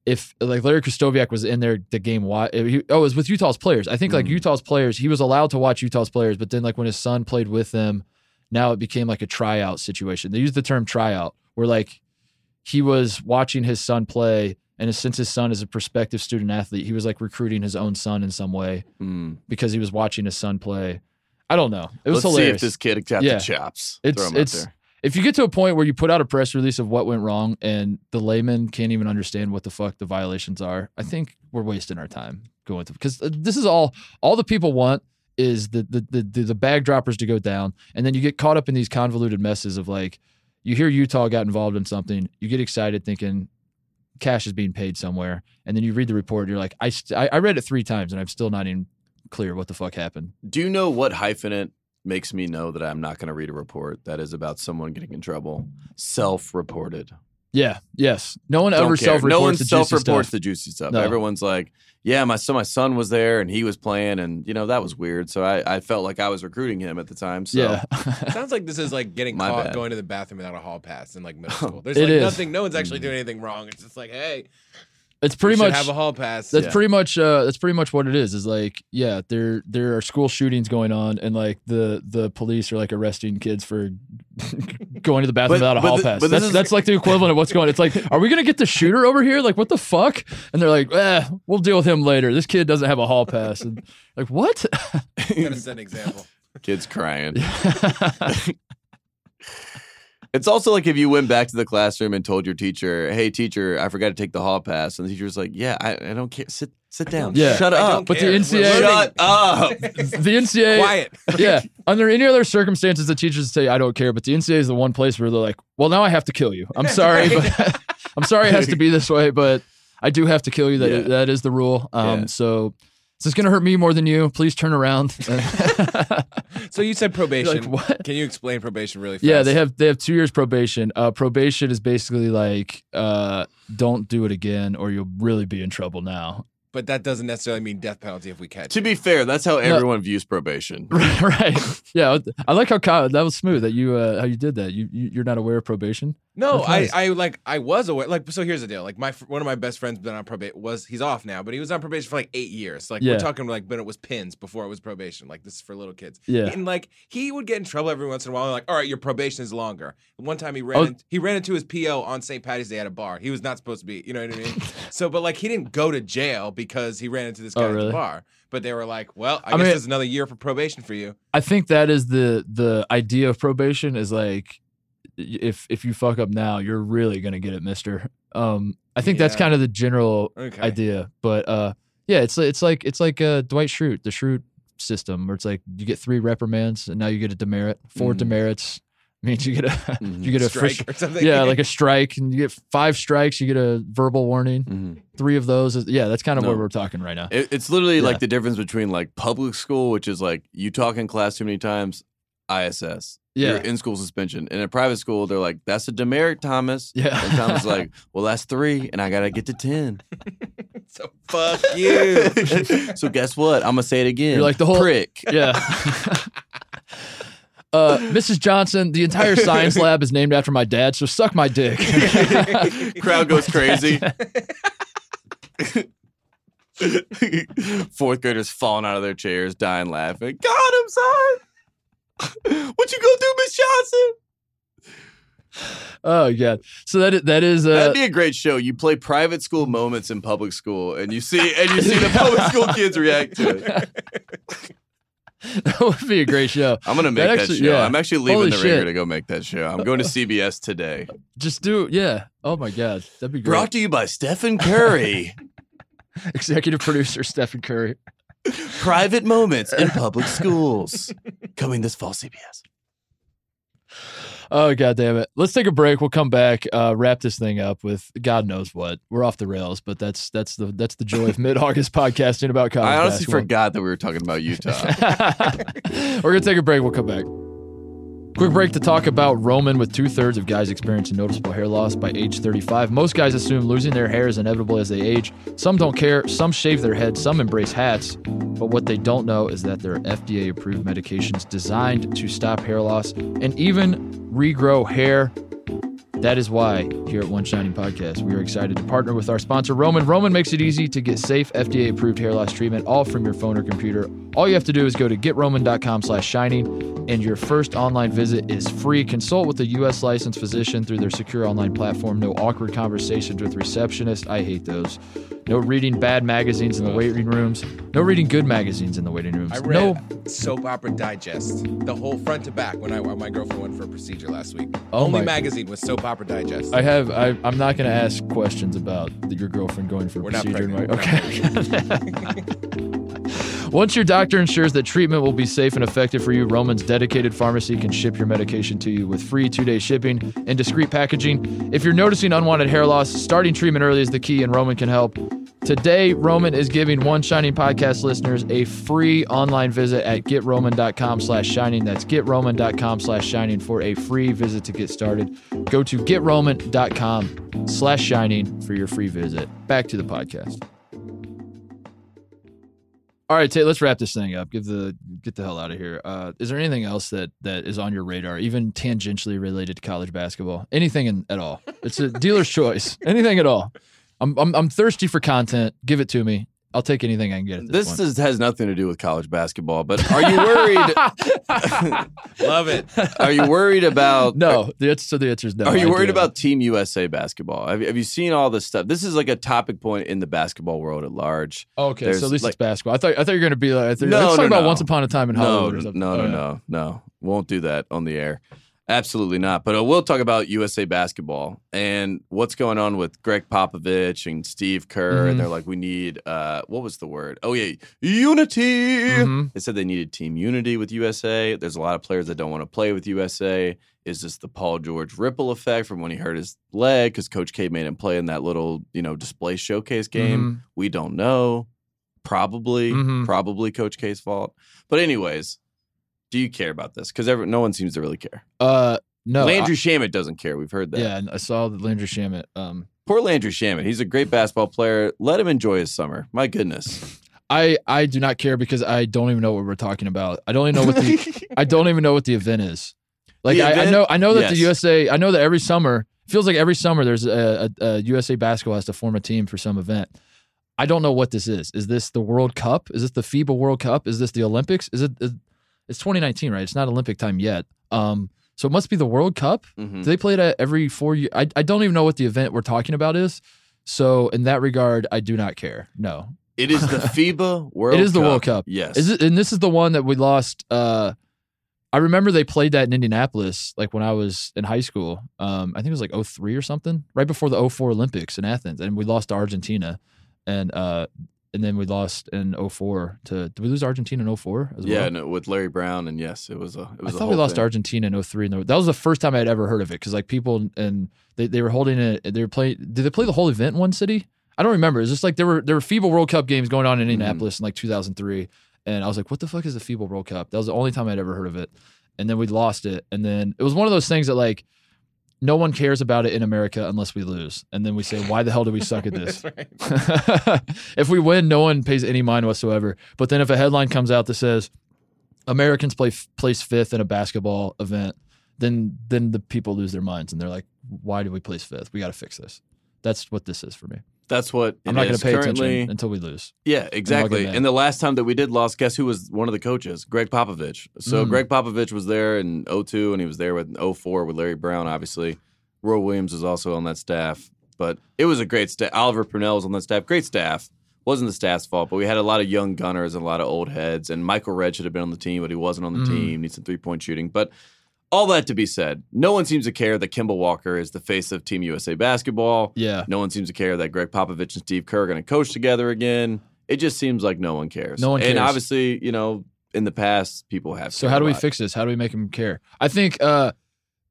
if like Larry Krystkowiak was in there the game wa- he, oh it was with Utah's players I think like Mhm. Utah's players he was allowed to watch Utah's players but then like when his son played with them now it became like a tryout situation they used the term tryout where like he was watching his son play and since his son is a prospective student athlete he was like recruiting his own son in some way Mm. because he was watching his son play I don't know it was Let's hilarious see if this kid got Yeah. the chops. It's- it's- if you get to a point where you put out a press release of what went wrong and the layman can't even understand what the fuck the violations are, I think we're wasting our time going through because this is all all the people want is the the, the the bag droppers to go down, and then you get caught up in these convoluted messes of like you hear Utah got involved in something, you get excited thinking cash is being paid somewhere, and then you read the report, you're like, I st- I, I read it three times and I'm still not even clear what the fuck happened. Do you know what hyphenate makes me know that I'm not going to read a report that is about someone getting in trouble? Self-reported. Yeah, yes, no one Don't ever care. self reports No one the juicy self-reports stuff. the juicy stuff. No. Everyone's like, "Yeah, my so my son was there and he was playing, and you know that was weird." So I, I felt like I was recruiting him at the time. So Yeah. Sounds like this is like getting My caught bad. going to the bathroom without a hall pass in like middle school. There's It like is. nothing. No one's actually Mm. doing anything wrong. It's just like, hey, it's pretty much have a hall pass. That's Yeah. pretty much uh that's pretty much what it is. Is like, yeah, there there are school shootings going on and like the the police are like arresting kids for going to the bathroom But- without a hall th- pass. That's is- that's like the equivalent of what's going. It's like, are we gonna get the shooter over here? Like, what the fuck? And they're like, eh, we'll deal with him later. This kid doesn't have a hall pass. And like, what? gotta set an example. kids crying. It's also like if you went back to the classroom and told your teacher, "Hey, teacher, I forgot to take the hall pass," and the teacher's like, "Yeah, I, I don't care. Sit, sit down. Yeah. shut up. But the care. We're NCAA. Shut up." the NCAA Quiet. yeah. Under any other circumstances, the teachers say, I don't care. But the NCAA is the one place where they're like, well, now I have to kill you. I'm sorry. But I'm sorry it has to be this way, but I do have to kill you. That Yeah. That is the rule. Um, Yeah. So this is going to hurt me more than you. Please turn around. So you said probation. like, what? Can you explain probation really fast? Yeah, they have they have two years probation. Uh, probation is basically like uh, don't do it again, or you'll really be in trouble now. But that doesn't necessarily mean death penalty if we catch. to you. be fair, that's how everyone views probation. right? Yeah, I like how Kyle, that was smooth that you uh, how you did that. You, you you're not aware of probation. No, I. I like I was aware. Like, so here's the deal. Like, my one of my best friends been on probation. Was he's off now, but he was on probation for like eight years. Like, Yeah. we're talking like, but it was pins before it was probation. Like, this is for little kids. Yeah. and like he would get in trouble every once in a while. Like, all right, your probation is longer. One time he oh. ran, Oh. in, he ran into his PO on St. Patty's Day at a bar. He was not supposed to be. You know what I mean? so, but like he didn't go to jail because he ran into this oh, guy Oh, at the bar. But they were like, well, I, I guess mean- there's another year for probation for you. I think that is the the idea of probation is like if if you fuck up now, you're really gonna get it, Mister. Um, I think that's kind of the general Okay. idea, but uh, yeah, it's it's like it's like uh, Dwight Schrute, the Schrute system, where it's like you get three reprimands and now you get a demerit. 4 Mhm. demerits means you get a Mhm. you get a Strike fish, or something. yeah, like a strike, and you get five strikes, you get a verbal warning. Mhm. Three of those, is, yeah, that's kind of No. what we're talking right now. It, it's literally Yeah. like the difference between like public school, which is like you talk in class too many times, ISS. Yeah. You're in school suspension. And in private school, they're like, that's a demerit, Thomas. Yeah. And Thomas is like, well, that's three, and I gotta get to ten. so fuck you. so guess what? I'm gonna say it again. You're like the whole- prick. Yeah. uh, Mrs. Johnson, the entire science lab is named after my dad, so suck my dick. Crowd goes crazy. Fourth graders falling out of their chairs, dying laughing. God, I'm son. what you gonna do, Miss Johnson? Oh god. So that is, that is uh, That'd be a great show. You play private school moments in public school, and you see and you see the public school kids react to it. that would be a great show. I'm gonna make That that, show. yeah. I'm actually leaving Holy the ringer to go make that show. I'm going to CBS today. Just do yeah. Oh my god, that'd be great. Brought to you by Stephen Curry. Executive producer Stephen Curry. Private moments in public schools. Coming this fall, CBS. Oh god damn it. Let's take a break. We'll come back, uh, wrap this thing up with God knows what. We're off the rails, but that's that's the that's the joy of mid August podcasting about college. I honestly basketball. forgot that we were talking about Utah. We're gonna take a break. We'll come back. Quick break to talk about Roman with two thirds of guys experiencing noticeable hair loss by age 35. Most guys assume losing their hair is inevitable as they age. Some don't care, some shave their heads, some embrace hats. But what they don't know is that there are FDA approved medications designed to stop hair loss and even regrow hair. That is why here at One Shining Podcast, we are excited to partner with our sponsor, Roman. Roman makes it easy to get safe, FDA approved hair loss treatment, all from your phone or computer. All you have to do is go to getroman.com slash shining, and your first online visit is free. Consult with a U.S. licensed physician through their secure online platform. No awkward conversations with receptionists. I hate those. No reading bad magazines in the waiting rooms. No reading good magazines in the waiting rooms. I no. read Soap Opera Digest, the whole front to back when I when my girlfriend went for a procedure last week. Oh Only my- magazine was Soap Opera Digest. I have. I, I'm not going to ask questions about your girlfriend going for a We're not procedure. in pregnant. okay. Once your doctor ensures that treatment will be safe and effective for you, Roman's dedicated pharmacy can ship your medication to you with free two-day shipping and discreet packaging. If you're noticing unwanted hair loss, starting treatment early is the key, and Roman can help. Today, Roman is giving One Shining Podcast listeners a free online visit at getroman.com slash shining. That's getroman.com slash shining for a free visit to get started. Go to getroman.com slash shining for your free visit. Back to the podcast. All right, Tate, let's wrap this thing up. Give the get the hell out of here. Uh, is there anything else that that is on your radar, even tangentially related to college basketball? Anything in, at all? It's a dealer's choice. Anything at all. I'm, I'm I'm thirsty for content. Give it to me. I'll take anything I can get. At this, This is, has nothing to do with college basketball, but are you worried? Love it. are you worried about? no. The answer, so the answer is no. Are you I worried do. about Team USA basketball? Have, have you seen all this stuff? This is like a topic point in the basketball world at large. Okay, there's so at least like- it's basketball. I thought I thought you were going to be like, I thought, No, let's talk no, about no. Once Upon a Time in No, Hollywood. or no, something. no, Oh, no, yeah. no, no. Won't do that on the air. Absolutely not. But uh, we'll talk about USA basketball and what's going on with Gregg Popovich and Steve Kerr. Mhm. And they're like, we need uh, what was the word? Oh yeah, unity. Mhm. They said they needed team unity with USA. There's a lot of players that don't want to play with USA. Is this the Paul George ripple effect from when he hurt his leg because Coach K made him play in that little you know display showcase game? We don't know. Probably, Mhm. probably Coach K's fault. But anyways, do you care about this? Because no one seems to really care. Uh, no. Landry Shamet doesn't care. We've heard that. yeah, and I saw the Landry Shamet. Um, Poor Landry Shamet. He's a great basketball player. Let him enjoy his summer. My goodness. I I do not care because I don't even know what we're talking about. I don't even know what the I don't even know what the event is. Like I, I know I know that the USA I know that every summer feels like every summer there's a, a, a USA basketball has to form a team for some event. I don't know what this is. Is this the World Cup? Is this the FIBA World Cup? Is this the Olympics? Is it? Is, it's 2019, right? It's not Olympic time yet. Um, so it must be the World Cup. Mhm. Do they play it every four years? I, I don't even know what the event we're talking about is. So in that regard, I do not care. No. It is the FIBA World It is the Cup. World Cup. Yes. Is it and this is the one that we lost uh I remember they played that in Indianapolis like when I was in high school. Um I think it was like 03 or something, right before the 04 Olympics in Athens and we lost to Argentina and uh and then we lost in 04 to did we lose Argentina in 04 as well? yeah, no, with Larry Brown and yes, it was a. It was a thought we lost thing. Argentina in 03 and that was the first time I had ever heard of it because like people and they, they were holding it they were playing did they play the whole event in one city? I don't remember. It's just like there were there were FIBA World Cup games going on in Mm-hmm. Indianapolis in like 2003 and I was like what the fuck is the FIBA World Cup? That was the only time I'd ever heard of it. And then we lost it and then it was one of those things that like no one cares about it in America unless we lose. And then we say why the hell do we suck at this? If we win, no one pays any mind whatsoever. But then if a headline comes out that says Americans play place fifth in a basketball event, then then the people lose their minds and they're like, "Why do we place fifth? We got to fix this." That's what this is for me. That's what I'm it not going to pay currently. attention until we lose. Yeah, exactly. And the last time that we did lost, guess who was one of the coaches? Gregg Popovich. So Mm. Gregg Popovich was there in 02 and he was there with 04 with Larry Brown, obviously. Roy Williams was also on that staff. But it was a great staff. Oliver Purnell was on that staff. Great staff. Wasn't the staff's fault, but we had a lot of young gunners and a lot of old heads. And Michael Redd should have been on the team, but he wasn't on the Mm. team. Needs some three point shooting. But all that to be said, no one seems to care that Kemba Walker is the face of Team USA basketball. Yeah. No one seems to care that Gregg Popovich and Steve Kerr are going to coach together again. It just seems like no one cares. No one cares. And obviously, you know, in the past, people have. So how do we fix this? How do we make them care? I think uh,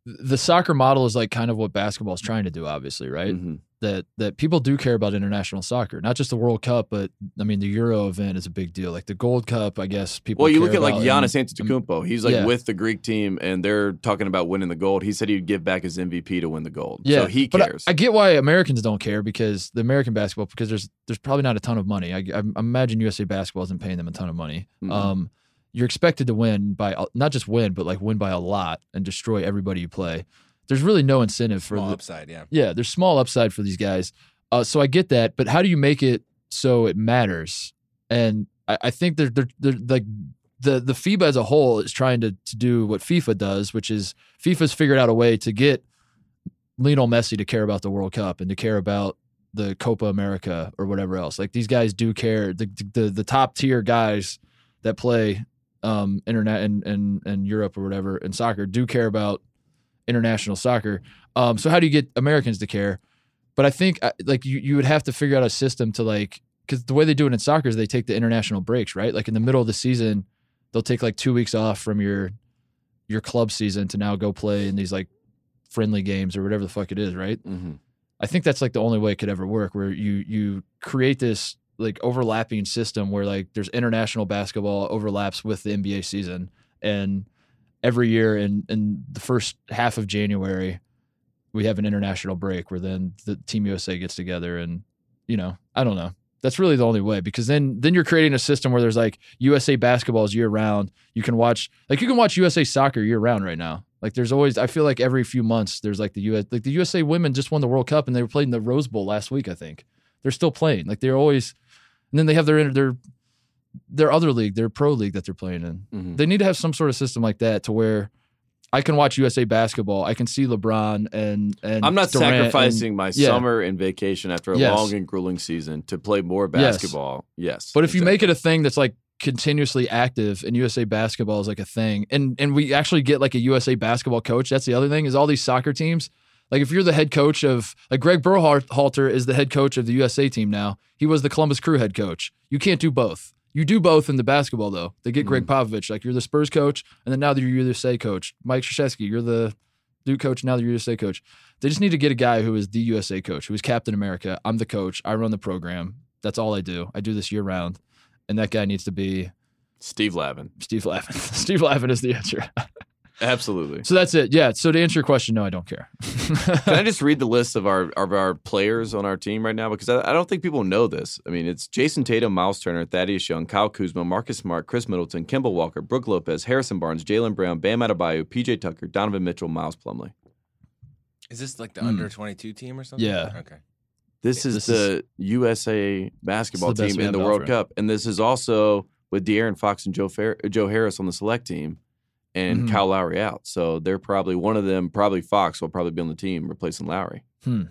the soccer model is like kind of what basketball is trying to do, obviously, right? Mhm. That that people do care about international soccer, not just the World Cup, but I mean the Euro event is a big deal. Like the Gold Cup, I guess people. Well, you look at like Giannis and- Antetokounmpo. He's like Yeah. with the Greek team, and they're talking about winning the gold. He said he'd give back his MVP to win the gold. Yeah, so he but I- cares. I, get why Americans don't care because the American basketball because there's there's probably not a ton of money. I, I imagine USA basketball isn't paying them a ton of money. Mhm. Um, you're expected to win by not just win, but like win by a lot and destroy everybody you play. There's really no incentive for Small the, upside, yeah. yeah. There's small upside for these guys. Uh, so I get that, but how do you make it so it matters? And I, I think they're, they're they're like the the FIBA as a whole is trying to to do what FIFA does, which is FIFA's figured out a way to get Lionel Messi to care about the World Cup and to care about the Copa America or whatever else. Like these guys do care. The the the top tier guys that play um internet and and and Europe or whatever in soccer do care about international soccer. Um so how do you get Americans to care? But I think uh, like you you would have to figure out a system to like cuz the way they do it in soccer is they take the international breaks, right? Like in the middle of the season, they'll take like 2 weeks off from your your club season to now go play in these like friendly games or whatever the fuck it is, right? Mhm. I think that's like the only way it could ever work, where you you create this like overlapping system where like there's international basketball overlaps with the NBA season, and every year in in the first half of January, we have an international break where then the Team USA gets together, and you know I don't know. That's really the only way because then then you're creating a system where there's like USA basketball is year round. You can watch like you can watch USA soccer year round right now. Like there's always I feel like every few months there's like the US like the USA women just won the World Cup and they were playing the Rose Bowl last week I think. They're still playing. Like they're always and then they have their their their other league, their pro league that they're playing in. Mhm. They need to have some sort of system like that to where I can watch USA basketball. I can see LeBron and and I'm not Durant and- sacrificing my yeah. summer and vacation after a Yes. long and grueling season to play more basketball. Yes. But if you make it a thing that's like continuously active and USA basketball is like a thing and and we actually get like a USA basketball coach, that's the other thing is all these soccer teams. Like if you're the head coach of like Gregg Berhalter is the head coach of the USA team now. He was the Columbus Crew head coach. You can't do both. You do both in the basketball though. They get Gregg mm. Popovich, like you're the Spurs coach, and then now that you're USA coach. Mike Krzyzewski, you're the Duke coach. Now that you're USA coach. They just need to get a guy who is the USA coach, who is Captain America. I'm the coach. I run the program. That's all I do. I do this year round and that guy needs to be Steve Lavin. Steve Lavin. Steve Lavin is the answer. Absolutely. so that's it. Yeah. So to answer your question, no, I don't care. Can I just read the list of our of our players on our team right now? Because I, I don't think people know this. I mean, it's Jayson Tatum, Miles Turner, Thaddeus Young, Kyle Kuzma, Marcus Smart, Khris Middleton, Kemba Walker, Brook Lopez, Harrison Barnes, Jaylen Brown, Bam Adebayo, PJ Tucker, Donovan Mitchell, Miles Plumlee. Is this like the Hmm. under 22 team or something? Yeah. Okay. This is This the USA basketball the team in the World. Cup, and this is also with De'Aaron Fox and Joe Fer- Joe Harris on the select team, and Mhm. Kyle Lowry out. So they're probably one of them. Probably Fox will probably be on the team replacing Lowry. hmm.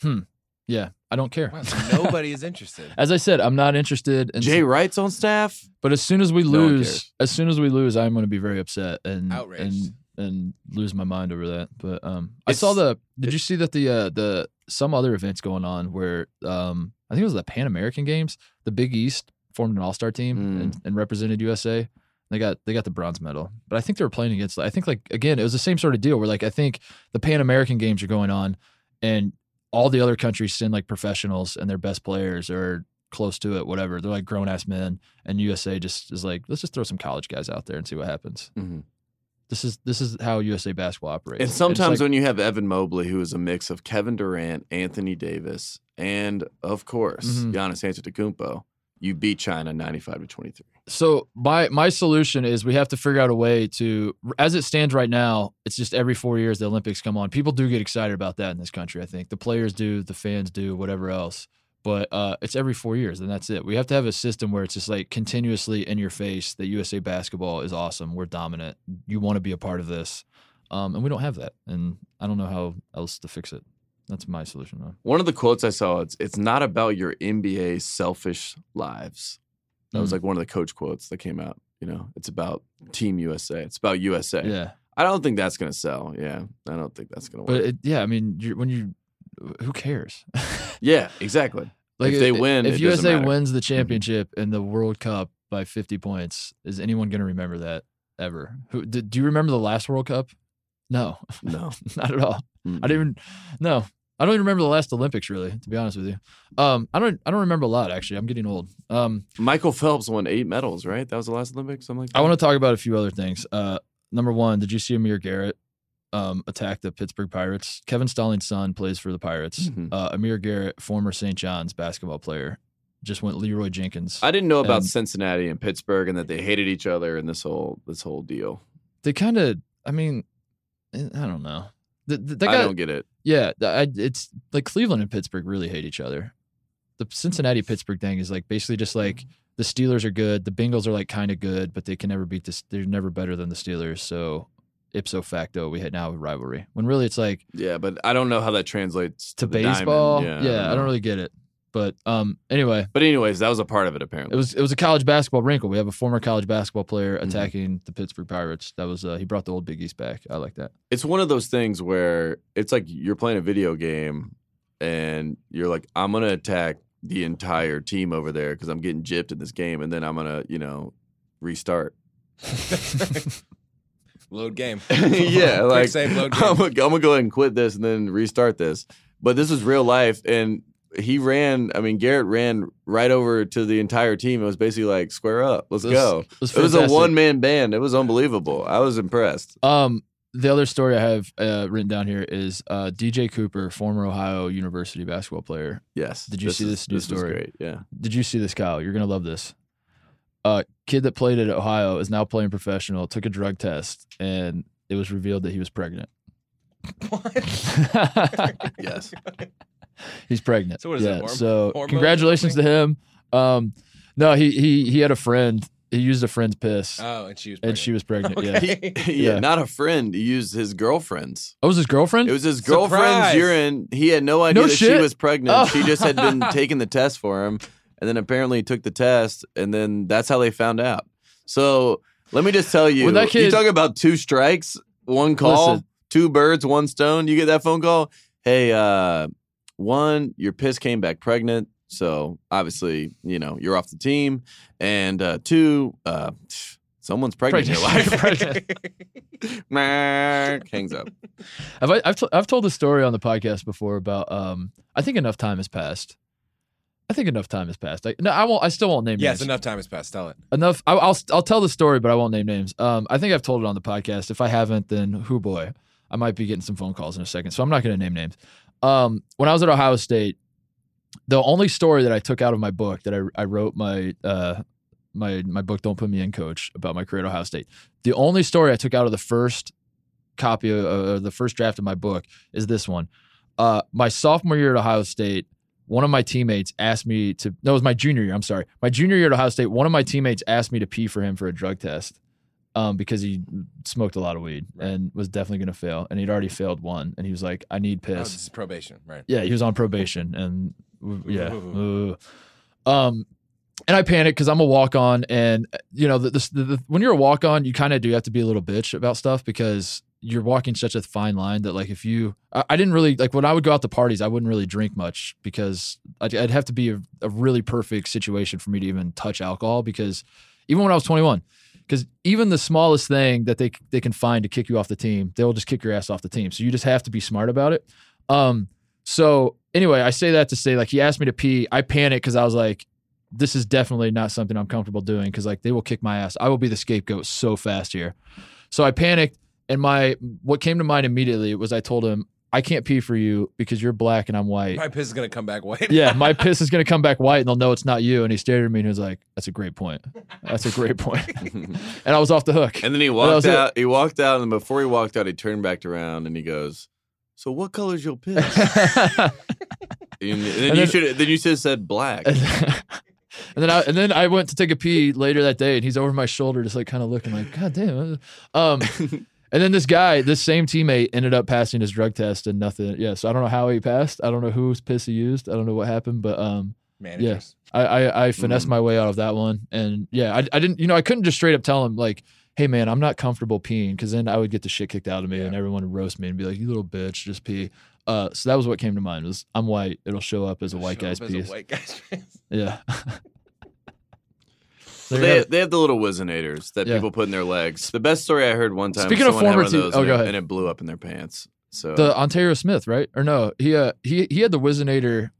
Hmm. Yeah. I don't care. Wow, so nobody is interested. As I said, I'm not interested in Jay Wright's on staff. but as soon as we No lose, cares. as soon as we lose, I'm going to be very upset and Outraged. and and lose my mind over that. But um I saw the did you see that the uh the some other events going on where um I think it was the Pan American Games, the Big East formed an all-star team Mm. and, and represented USA. They got they got the bronze medal, but I think they were playing against. I think like again, it was the same sort of deal where like I think the Pan American Games are going on, and all the other countries send like professionals and their best players or close to it, whatever. They're like grown ass men, and USA just is like, let's just throw some college guys out there and see what happens. Mhm. This is this is how USA basketball operates. And sometimes like- when you have Evan Mobley, who is a mix of Kevin Durant, Anthony Davis, and of course Mhm. Giannis Antetokounmpo, you beat China 95 to 23. So my my solution is we have to figure out a way to as it stands right now, it's just every 4 years the Olympics come on. People do get excited about that in this country, I think. The players do, the fans do, whatever else. But uh, it's every 4 years and that's it. We have to have a system where it's just like continuously in your face that USA basketball is awesome. We're dominant. You want to be a part of this. Um, and we don't have that. And I don't know how else to fix it. That's my solution though. One of the quotes I saw it's it's not about your NBA selfish lives. That was Mm. like one of the coach quotes that came out, you know. It's about Team USA. It's about USA. Yeah. I don't think that's going to sell. Yeah. I don't think that's going to work. But it, yeah, I mean, when you who cares? yeah, exactly. Like If they win, if USA. Mm-hmm. wins the championship and the World Cup by 50 points, is anyone going to remember that ever? Who did, do you remember the last World Cup? No, No. not at all. Mm-mm. I didn't even no. I don't even remember the last Olympics really, to be honest with you. Um, I don't I don't remember a lot actually. I'm getting old. Um, Michael Phelps won eight medals, right? That was the last Olympics, something like that. I want to talk about a few other things. Uh, number one, did you see Amir Garrett um, attack the Pittsburgh Pirates? Kevin Stallings' son plays for the Pirates. Mhm. Uh, Amir Garrett, former St. John's basketball player, just went Leeroy Jenkins. I didn't know about And- Cincinnati and Pittsburgh and that they hated each other and this whole this whole deal. they kind of, I mean, eh, I don't know. The, the, they I don't get it. yeah, I, it's like Cleveland and Pittsburgh really hate each other. The Cincinnati Pittsburgh thing is like basically just like mm-hmm. the Steelers are good, the Bengals are like kind of good, but they can never beat this. They're never better than the Steelers. So ipso facto, we had now a rivalry. When really it's like Yeah, but I don't know how that translates to to, the diamond. baseball. Yeah, Yeah, I don't know. really get it. But um, anyway, But anyways, that was a part of it apparently. it was it was a college basketball wrinkle. We have a former college basketball player Mhm. attacking the Pittsburgh Pirates. That was uh, he brought the old Big East back. I like that. it's one of those things where it's like you're playing a video game and you're like, I'm gonna attack the entire team over there because I'm getting gypped in this game, and then I'm gonna, you know, restart. Load game. yeah, Quick like save, load I'm, game. gonna, I'm gonna go ahead and quit this and then restart this. But this is real life, and he ran. I mean, Garrett ran right over to the entire team. It was basically like, "Square up, let's It was- go." It was, It was a one man band. It was unbelievable. I was impressed. Um, the other story I have uh, written down here is uh, DJ Cooper, former Ohio University basketball player. Yes. Did you see is- this new was story? great. Yeah. Did you see this, Kyle? You're gonna love this. Uh, kid that played at Ohio is now playing professional. Took a drug test, and it was revealed that he was pregnant. What? Yes. He's pregnant. So what is yeah, that, horm- So hormones or congratulations to him. Um, no, he he he had a friend. He used a friend's piss, Oh, and she was. and she was pregnant. Yeah. Okay. yeah, Yeah. not a friend. He used his girlfriend's. Oh, was his girlfriend? It was his girlfriend's Surprise. urine. He had no idea No that she was pregnant. Oh. She just had been taking the test for him, and then apparently he took the test, and then that's how they found out. So let me just tell you, When that you kid- talk about two strikes, one call, Listen. two birds, one stone. You get that phone call. Hey, uh, one, your piss came back pregnant. So obviously, you know, you're off the team. And uh, two, uh, someone's pregnant in your life. Pregnant. Hangs up. Have I, I've, t- I've told the story on the podcast before about um I think enough time has passed. I think enough time has passed. I, no, I won't. I still won't name names. yes, names. enough time has passed. Tell it. enough. I, I'll I'll tell the story, but I won't name names. Um, I think I've told it on the podcast. If I haven't, then who boy, I might be getting some phone calls in a second. So I'm not going to name names. Um, when I was at Ohio State, the only story that I took out of my book that I I wrote my uh my my book Don't Put Me in Coach about my career at Ohio State. The only story I took out of the first copy of uh, the first draft of my book is this one. Uh, my sophomore year at Ohio State, one of my teammates asked me to. No, it was my junior year. I'm sorry, my junior year at Ohio State. One of my teammates asked me to pee for him for a drug test, um, because he smoked a lot of weed Right. and was definitely going to fail, and he'd already failed one, and he was like, "I need piss. Oh, piss." this is probation, right? Yeah, he was on probation, and yeah, Ooh. um, and I panicked because I'm a walk on, and you know, the, the, the, when you're a walk on, you kind of do have to be a little bitch about stuff because you're walking such a fine line that like if you, I, I didn't really like when I would go out to parties, I wouldn't really drink much because I'd, I'd have to be a, a really perfect situation for me to even touch alcohol because even when I was 21. Because even the smallest thing that they they can find to kick you off the team, they'll just kick your ass off the team. So you just have to be smart about it. Um, so anyway, I say that to say like he asked me to pee. I panicked because I was like, this is definitely not something I'm comfortable doing because like they will kick my ass. I will be the scapegoat so fast here. So I panicked, and my what came to mind immediately was I told him I can't pee for you because you're black and I'm white. My piss is gonna come back white. yeah, my piss is gonna come back white and they'll know it's not you. And he stared at me and he was like, That's a great point. That's a great point. and I was off the hook. And then he walked was it. out. He walked out, and before he walked out, he turned back around and he goes, "So what color's your piss?" and, and then you then- should then you should have said black. and then I and then I went to take a pee later that day, and he's over my shoulder, just like kind of looking like, God damn. Um, and then this guy, this same teammate, ended up passing his drug test and nothing. Yeah, so I don't know how he passed. I don't know whose piss he used. I don't know what happened, but um, Managers. I I, I finessed Mhm. my way out of that one, and yeah, I I didn't, you know, I couldn't just straight up tell him like. Hey man, I'm not comfortable peeing because then I would get the shit kicked out of me and everyone would roast me and be like, "You little bitch, just pee." Uh, so that was what came to mind. Was I'm white? It'll show up as a white Show guy's up as a piece. white guy's. Yeah. So they, go. they have the little Whizzinators that Yeah. people put in their legs. The best story I heard one time. Speaking of someone had former one team- those oh, and go it- ahead. and it blew up in their pants. So the Onterrio Smith, right? Or no, he uh he he had the Whizzinator.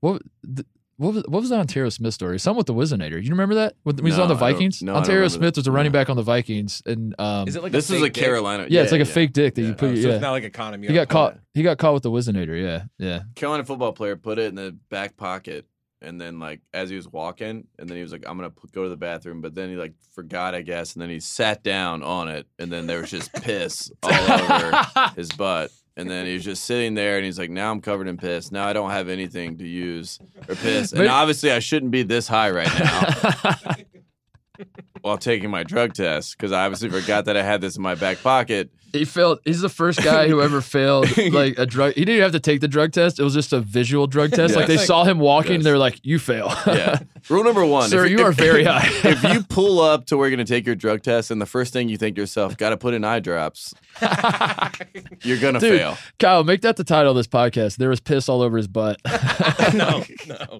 What the, what was what was the Onterrio Smith story? Something with the Whizzinator. You remember that when he was No, on the I don't- Vikings? no, I don't Onterrio remember Smith that. was a running No. back on the Vikings, and um, Is it like this a is fake a dick? Carolina. yeah, it's like a fake dick that Yeah, you put. oh, so yeah, it's not like a condom. You he gotta caught. He got caught with the Whizzinator. Yeah, yeah. Carolina football player put it in the back pocket, and then like as he was walking, and then he was like, "I'm gonna p- go to the bathroom," but then he like forgot, I guess, and then he sat down on it, and then there was just piss all over his butt. And then he was just sitting there, and he's like, "Now I'm covered in piss. Now I don't have anything to use or piss, and obviously I shouldn't be this high right now while taking my drug test because I obviously forgot that I had this in my back pocket." he failed. He's the first guy who ever failed like a drug. He didn't even have to take the drug test. It was just a visual drug test. Like they Yes. saw him walking, Yes. they were like, "You fail." Yeah. Rule number one, Sir, if- you if- are very high. if you pull up to where you're going to take your drug test, and the first thing you think to yourself, got to put in eye drops, you're going to Dude. fail. Kyle, make that the title of this podcast. There was piss all over his butt. no, no.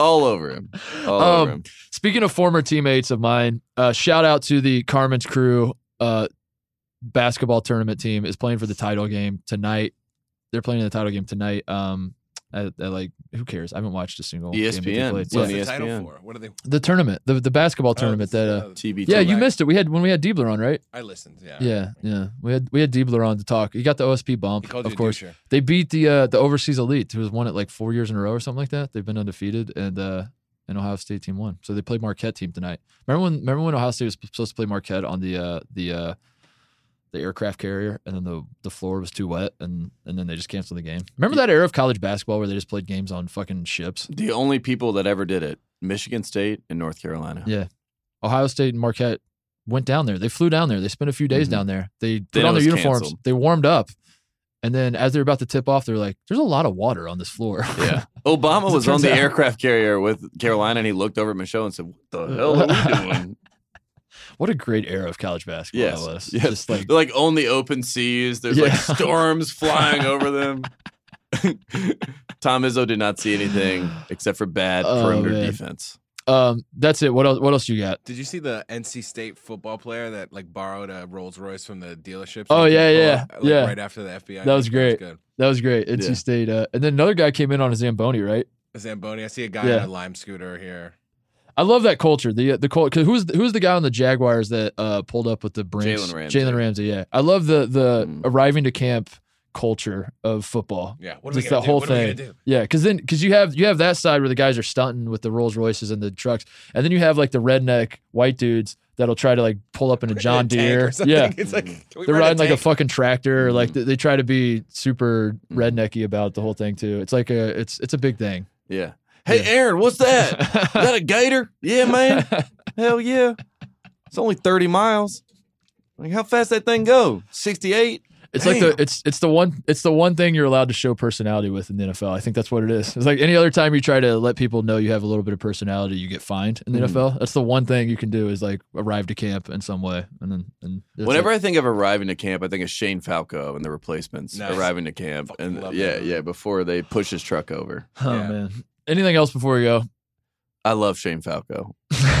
All over him. All Um, over him. Speaking of former teammates of mine, uh, shout out to the Carmen's Crew uh, basketball tournament team is playing for the title game tonight. They're playing in the title game tonight. Um, at, at like who cares? I haven't watched a single game that they ESPN. played. It's Yeah. on What's the title for? What are they? The tournament, the the basketball tournament Oh, that. Uh, TB. yeah, you missed it. We had when we had Diebler on, right? I listened. Yeah. Yeah, yeah. We had we had Diebler on to talk. He got the OSP He bump, of course. doucher. They beat the uh, the overseas elite, who has won it like four years in a row or something like that. They've been undefeated, and uh, an Ohio State team won. So they played Marquette team tonight. Remember when remember when Ohio State was supposed to play Marquette on the uh, the uh, the aircraft carrier, and then the the floor was too wet, and and then they just canceled the game. Remember that era of college basketball where they just played games on fucking ships? The only people that ever did it Michigan State and North Carolina. Yeah. Ohio State and Marquette went down there. They flew down there. They spent a few days Mhm. down there. They put Then on their uniforms. canceled. They warmed up. And then as they're about to tip off, they're like, there's a lot of water on this floor. Yeah. Obama was on the out. aircraft carrier with Carolina, and he looked over at Michelle and said, What the hell are we doing? what a great era of college basketball Yes. that was. yes. Just like They're like on the open seas. There's like storms flying over them. Tom Izzo did not see anything except for bad Oh, perimeter man. defense. Um that's it. What else what else you got? Did you see the NC State football player that like borrowed a Rolls Royce from the dealership? Oh, yeah, yeah, up, like, yeah. Right after the FBI. That was thing? great. good. That was great. NC Yeah. State. Uh, and then another guy came in on a Zamboni, right? A Zamboni. I see a guy Yeah. on a lime scooter here. I love that culture. The the cult because who's who's the guy on the Jaguars that uh, pulled up with the Brinks? Jalen Ramsey. Jalen Ramsey. Yeah, I love the the Mm. arriving to camp culture of football. Yeah. What Just do? whole what Are we thing. Yeah, because then because you have you have that side where the guys are stunting with the Rolls Royces and the trucks, and then you have like the redneck white dudes that'll try to like pull up in a John Deere. Yeah, It's like they're riding like a fucking tractor. Or like they, they try to be super Mhm. rednecky about the whole thing too. It's like a it's it's a big thing. Yeah. Hey, Yeah. Aaron, what's that? Is that a gator? Yeah, man. Hell yeah. It's only 30 miles. Like, how fast that thing go? 68? It's like the it's it's the one it's the one thing you're allowed to show personality with in the NFL. I think that's what it is. It's like any other time you try to let people know you have a little bit of personality, you get fined in the Mhm. NFL. That's the one thing you can do is like arrive to camp in some way, and then and Whenever it. I think of arriving to camp, I think of Shane Falco and the replacements Nice. arriving to camp. And yeah, that. yeah, before they push his truck over. oh Yeah. man. Anything else before we go? I love Shane Falco.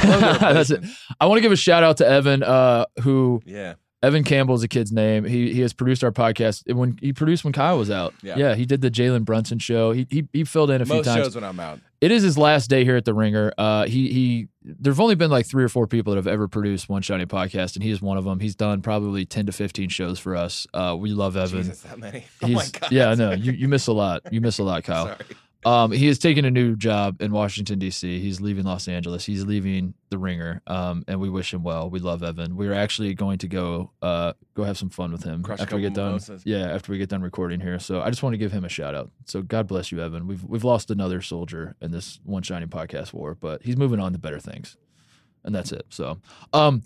love That's it. I want to give a shout out to Evan, uh, who Yeah. Evan Campbell is a kid's name. He he has produced our podcast when he produced when Kyle was out. Yeah. he did the Jalen Brunson show. He he, he filled in a few Most times. shows when I'm out. It is his last day here at the Ringer. Uh, he he. There've only been like three or four people that have ever produced One Shining Podcast, and he is one of them. He's done probably ten to fifteen shows for us. Uh, we love Evan. Jesus, that many. Oh He's, my god. Yeah, I know. You you miss a lot. You miss a lot, Kyle. Sorry. Um, he has taken a new job in Washington D.C. He's leaving Los Angeles. He's leaving the Ringer. Um, and we wish him well. We love Evan. We're actually going to go uh go have some fun with him Crush a after we get couple done. mimosas. Yeah, after we get done recording here. So I just want to give him a shout out. So God bless you, Evan. We've we've lost another soldier in this one shining podcast war, but he's moving on to better things, and that's it. So, um.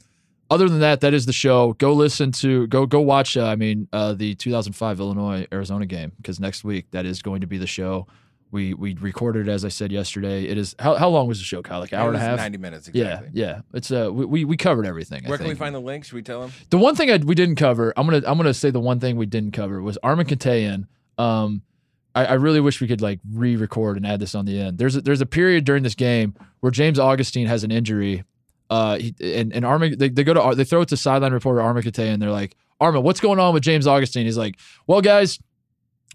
Other than that, that is the show. Go listen to go go watch. Uh, I mean, uh, the 2005 Illinois Arizona game because next week that is going to be the show. We we recorded it as I said yesterday. It is how how long was the show, Kyle? Like an hour and a half. Ninety minutes Yeah, exactly. yeah. It's uh we we, we covered everything. I Where can we think. find the link? Should we tell them? The one thing I, we didn't cover, I'm gonna I'm gonna say the one thing we didn't cover was Armen Keteyian. Um, I, I really wish we could like re-record and add this on the end. There's a, there's a period during this game where James Augustine has an injury. Uh, he, and and Armen they, they go to they throw it to sideline reporter Armen Keteyian. They're like, Armen, what's going on with James Augustine? He's like, well, guys.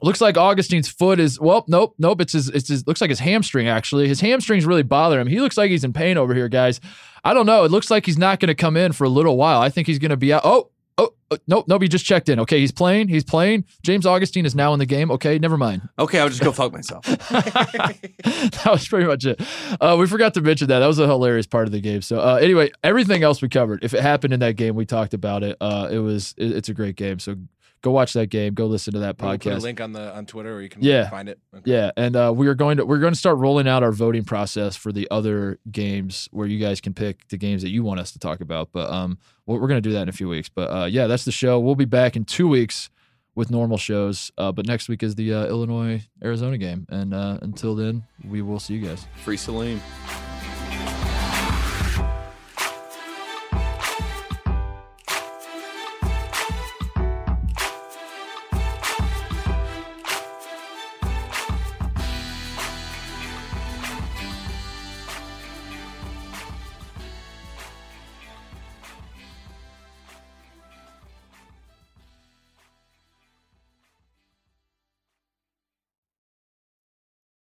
Looks like Augustine's foot is well, nope, nope. It's his, it's his. Looks like his hamstring actually. His hamstrings really bother him. He looks like he's in pain over here, guys. I don't know. It looks like he's not going to come in for a little while. I think he's going to be out. Oh, oh, oh, nope, nope. He just checked in. Okay, he's playing. He's playing. James Augustine is now in the game. Okay, never mind. Okay, I'll just go fuck myself. that was pretty much it. Uh, we forgot to mention that. That was a hilarious part of the game. So uh, anyway, everything else we covered. If it happened in that game, we talked about it. Uh, it was it- it's a great game. So go watch that game. Go listen to that We'll put a podcast. link on the on Twitter where you can Yeah. find it. Okay. Yeah, and uh, we are going to we're going to start rolling out our voting process for the other games where you guys can pick the games that you want us to talk about. But um, we're, we're going to do that in a few weeks. But uh, yeah, that's the show. We'll be back in two weeks with normal shows. Uh, but next week is the uh, Illinois Arizona game, and uh, until then, we will see you guys. Free Salim.